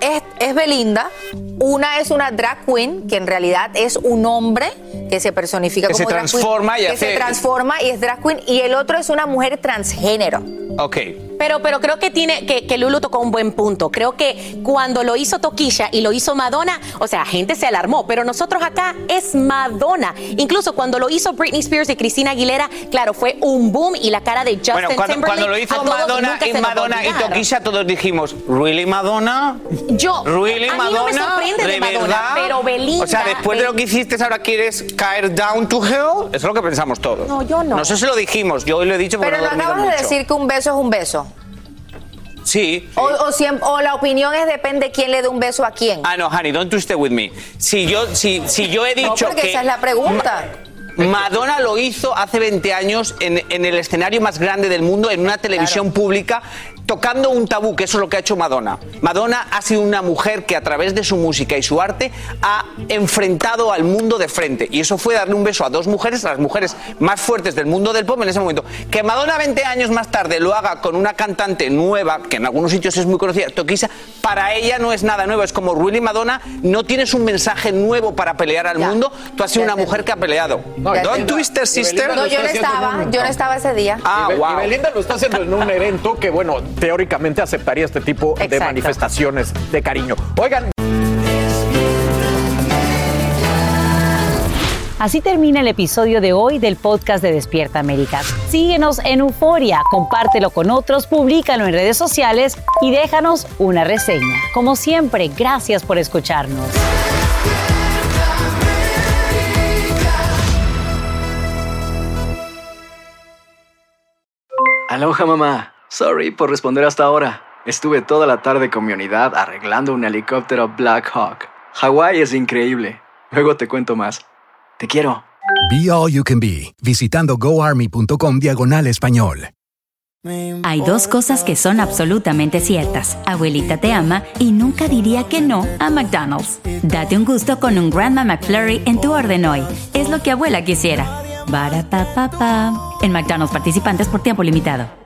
es, es Belinda. Una es una drag queen, que en realidad es un hombre que se personifica Que como se drag queen, transforma y que hace- se transforma y es drag queen. Y el otro es una mujer transgénero. Ok. Pero, pero creo que tiene que, que Lulu tocó un buen punto. Creo que cuando lo hizo Toquilla y lo hizo Madonna, o sea, gente se alarmó, pero nosotros acá es Madonna. Incluso cuando lo hizo Britney Spears y Cristina Aguilera, claro, fue un boom y la cara de Justin Bueno, cuando, Timberlake. cuando lo hizo todos Madonna y Madonna y. Toquilla, todos dijimos, ¿really Madonna? Yo, ¿Really a mí no me Madonna? sorprende de Madonna, verdad? pero Belinda- O sea, después de lo que hiciste, ahora quieres caer down to hell. Eso es lo que pensamos todos. No, yo no. No sé si lo dijimos, yo hoy lo he dicho porque Pero no he no acabas de decir que un beso es un beso. Sí. O, o siem- o la opinión es depende quién le dé un beso a quién. Ah, no, honey, don't twist it with me. Si yo, si, si yo he no, dicho porque que... esa es la pregunta. Madonna lo hizo hace 20 años en, en el escenario más grande del mundo, en una televisión pública, tocando un tabú, que eso es lo que ha hecho Madonna. Madonna ha sido una mujer que a través de su música y su arte ha enfrentado al mundo de frente. Y eso fue darle un beso a dos mujeres, a las mujeres más fuertes del mundo del pop en ese momento. Que Madonna 20 años más tarde lo haga con una cantante nueva, que en algunos sitios es muy conocida, Toquisa, para ella no es nada nuevo. Es como Really Madonna, no tienes un mensaje nuevo para pelear al mundo, tú has sido una mujer que ha peleado. Ya Don't entendí. twist it, sister. No, yo no estaba, yo no estaba ese día. Ah, y, wow. y Belinda lo está haciendo en un evento que, bueno, teóricamente aceptaría este tipo de manifestaciones de cariño. Oigan, Así termina el episodio de hoy del podcast de Despierta América. Síguenos en Euforia, compártelo con otros, públicalo en redes sociales y déjanos una reseña. Como siempre, gracias por escucharnos. Aloha mamá. Sorry por responder hasta ahora. Estuve toda la tarde con mi unidad arreglando un helicóptero Black Hawk. Hawái es increíble. Luego te cuento más. Te quiero. Be All You Can Be, visitando goarmy.com diagonal español. Hay dos cosas que son absolutamente ciertas. Abuelita te ama y nunca diría que no a McDonald's. Date un gusto con un Grandma McFlurry en tu orden hoy. Es lo que abuela quisiera. Barata En McDonald's participantes por tiempo limitado.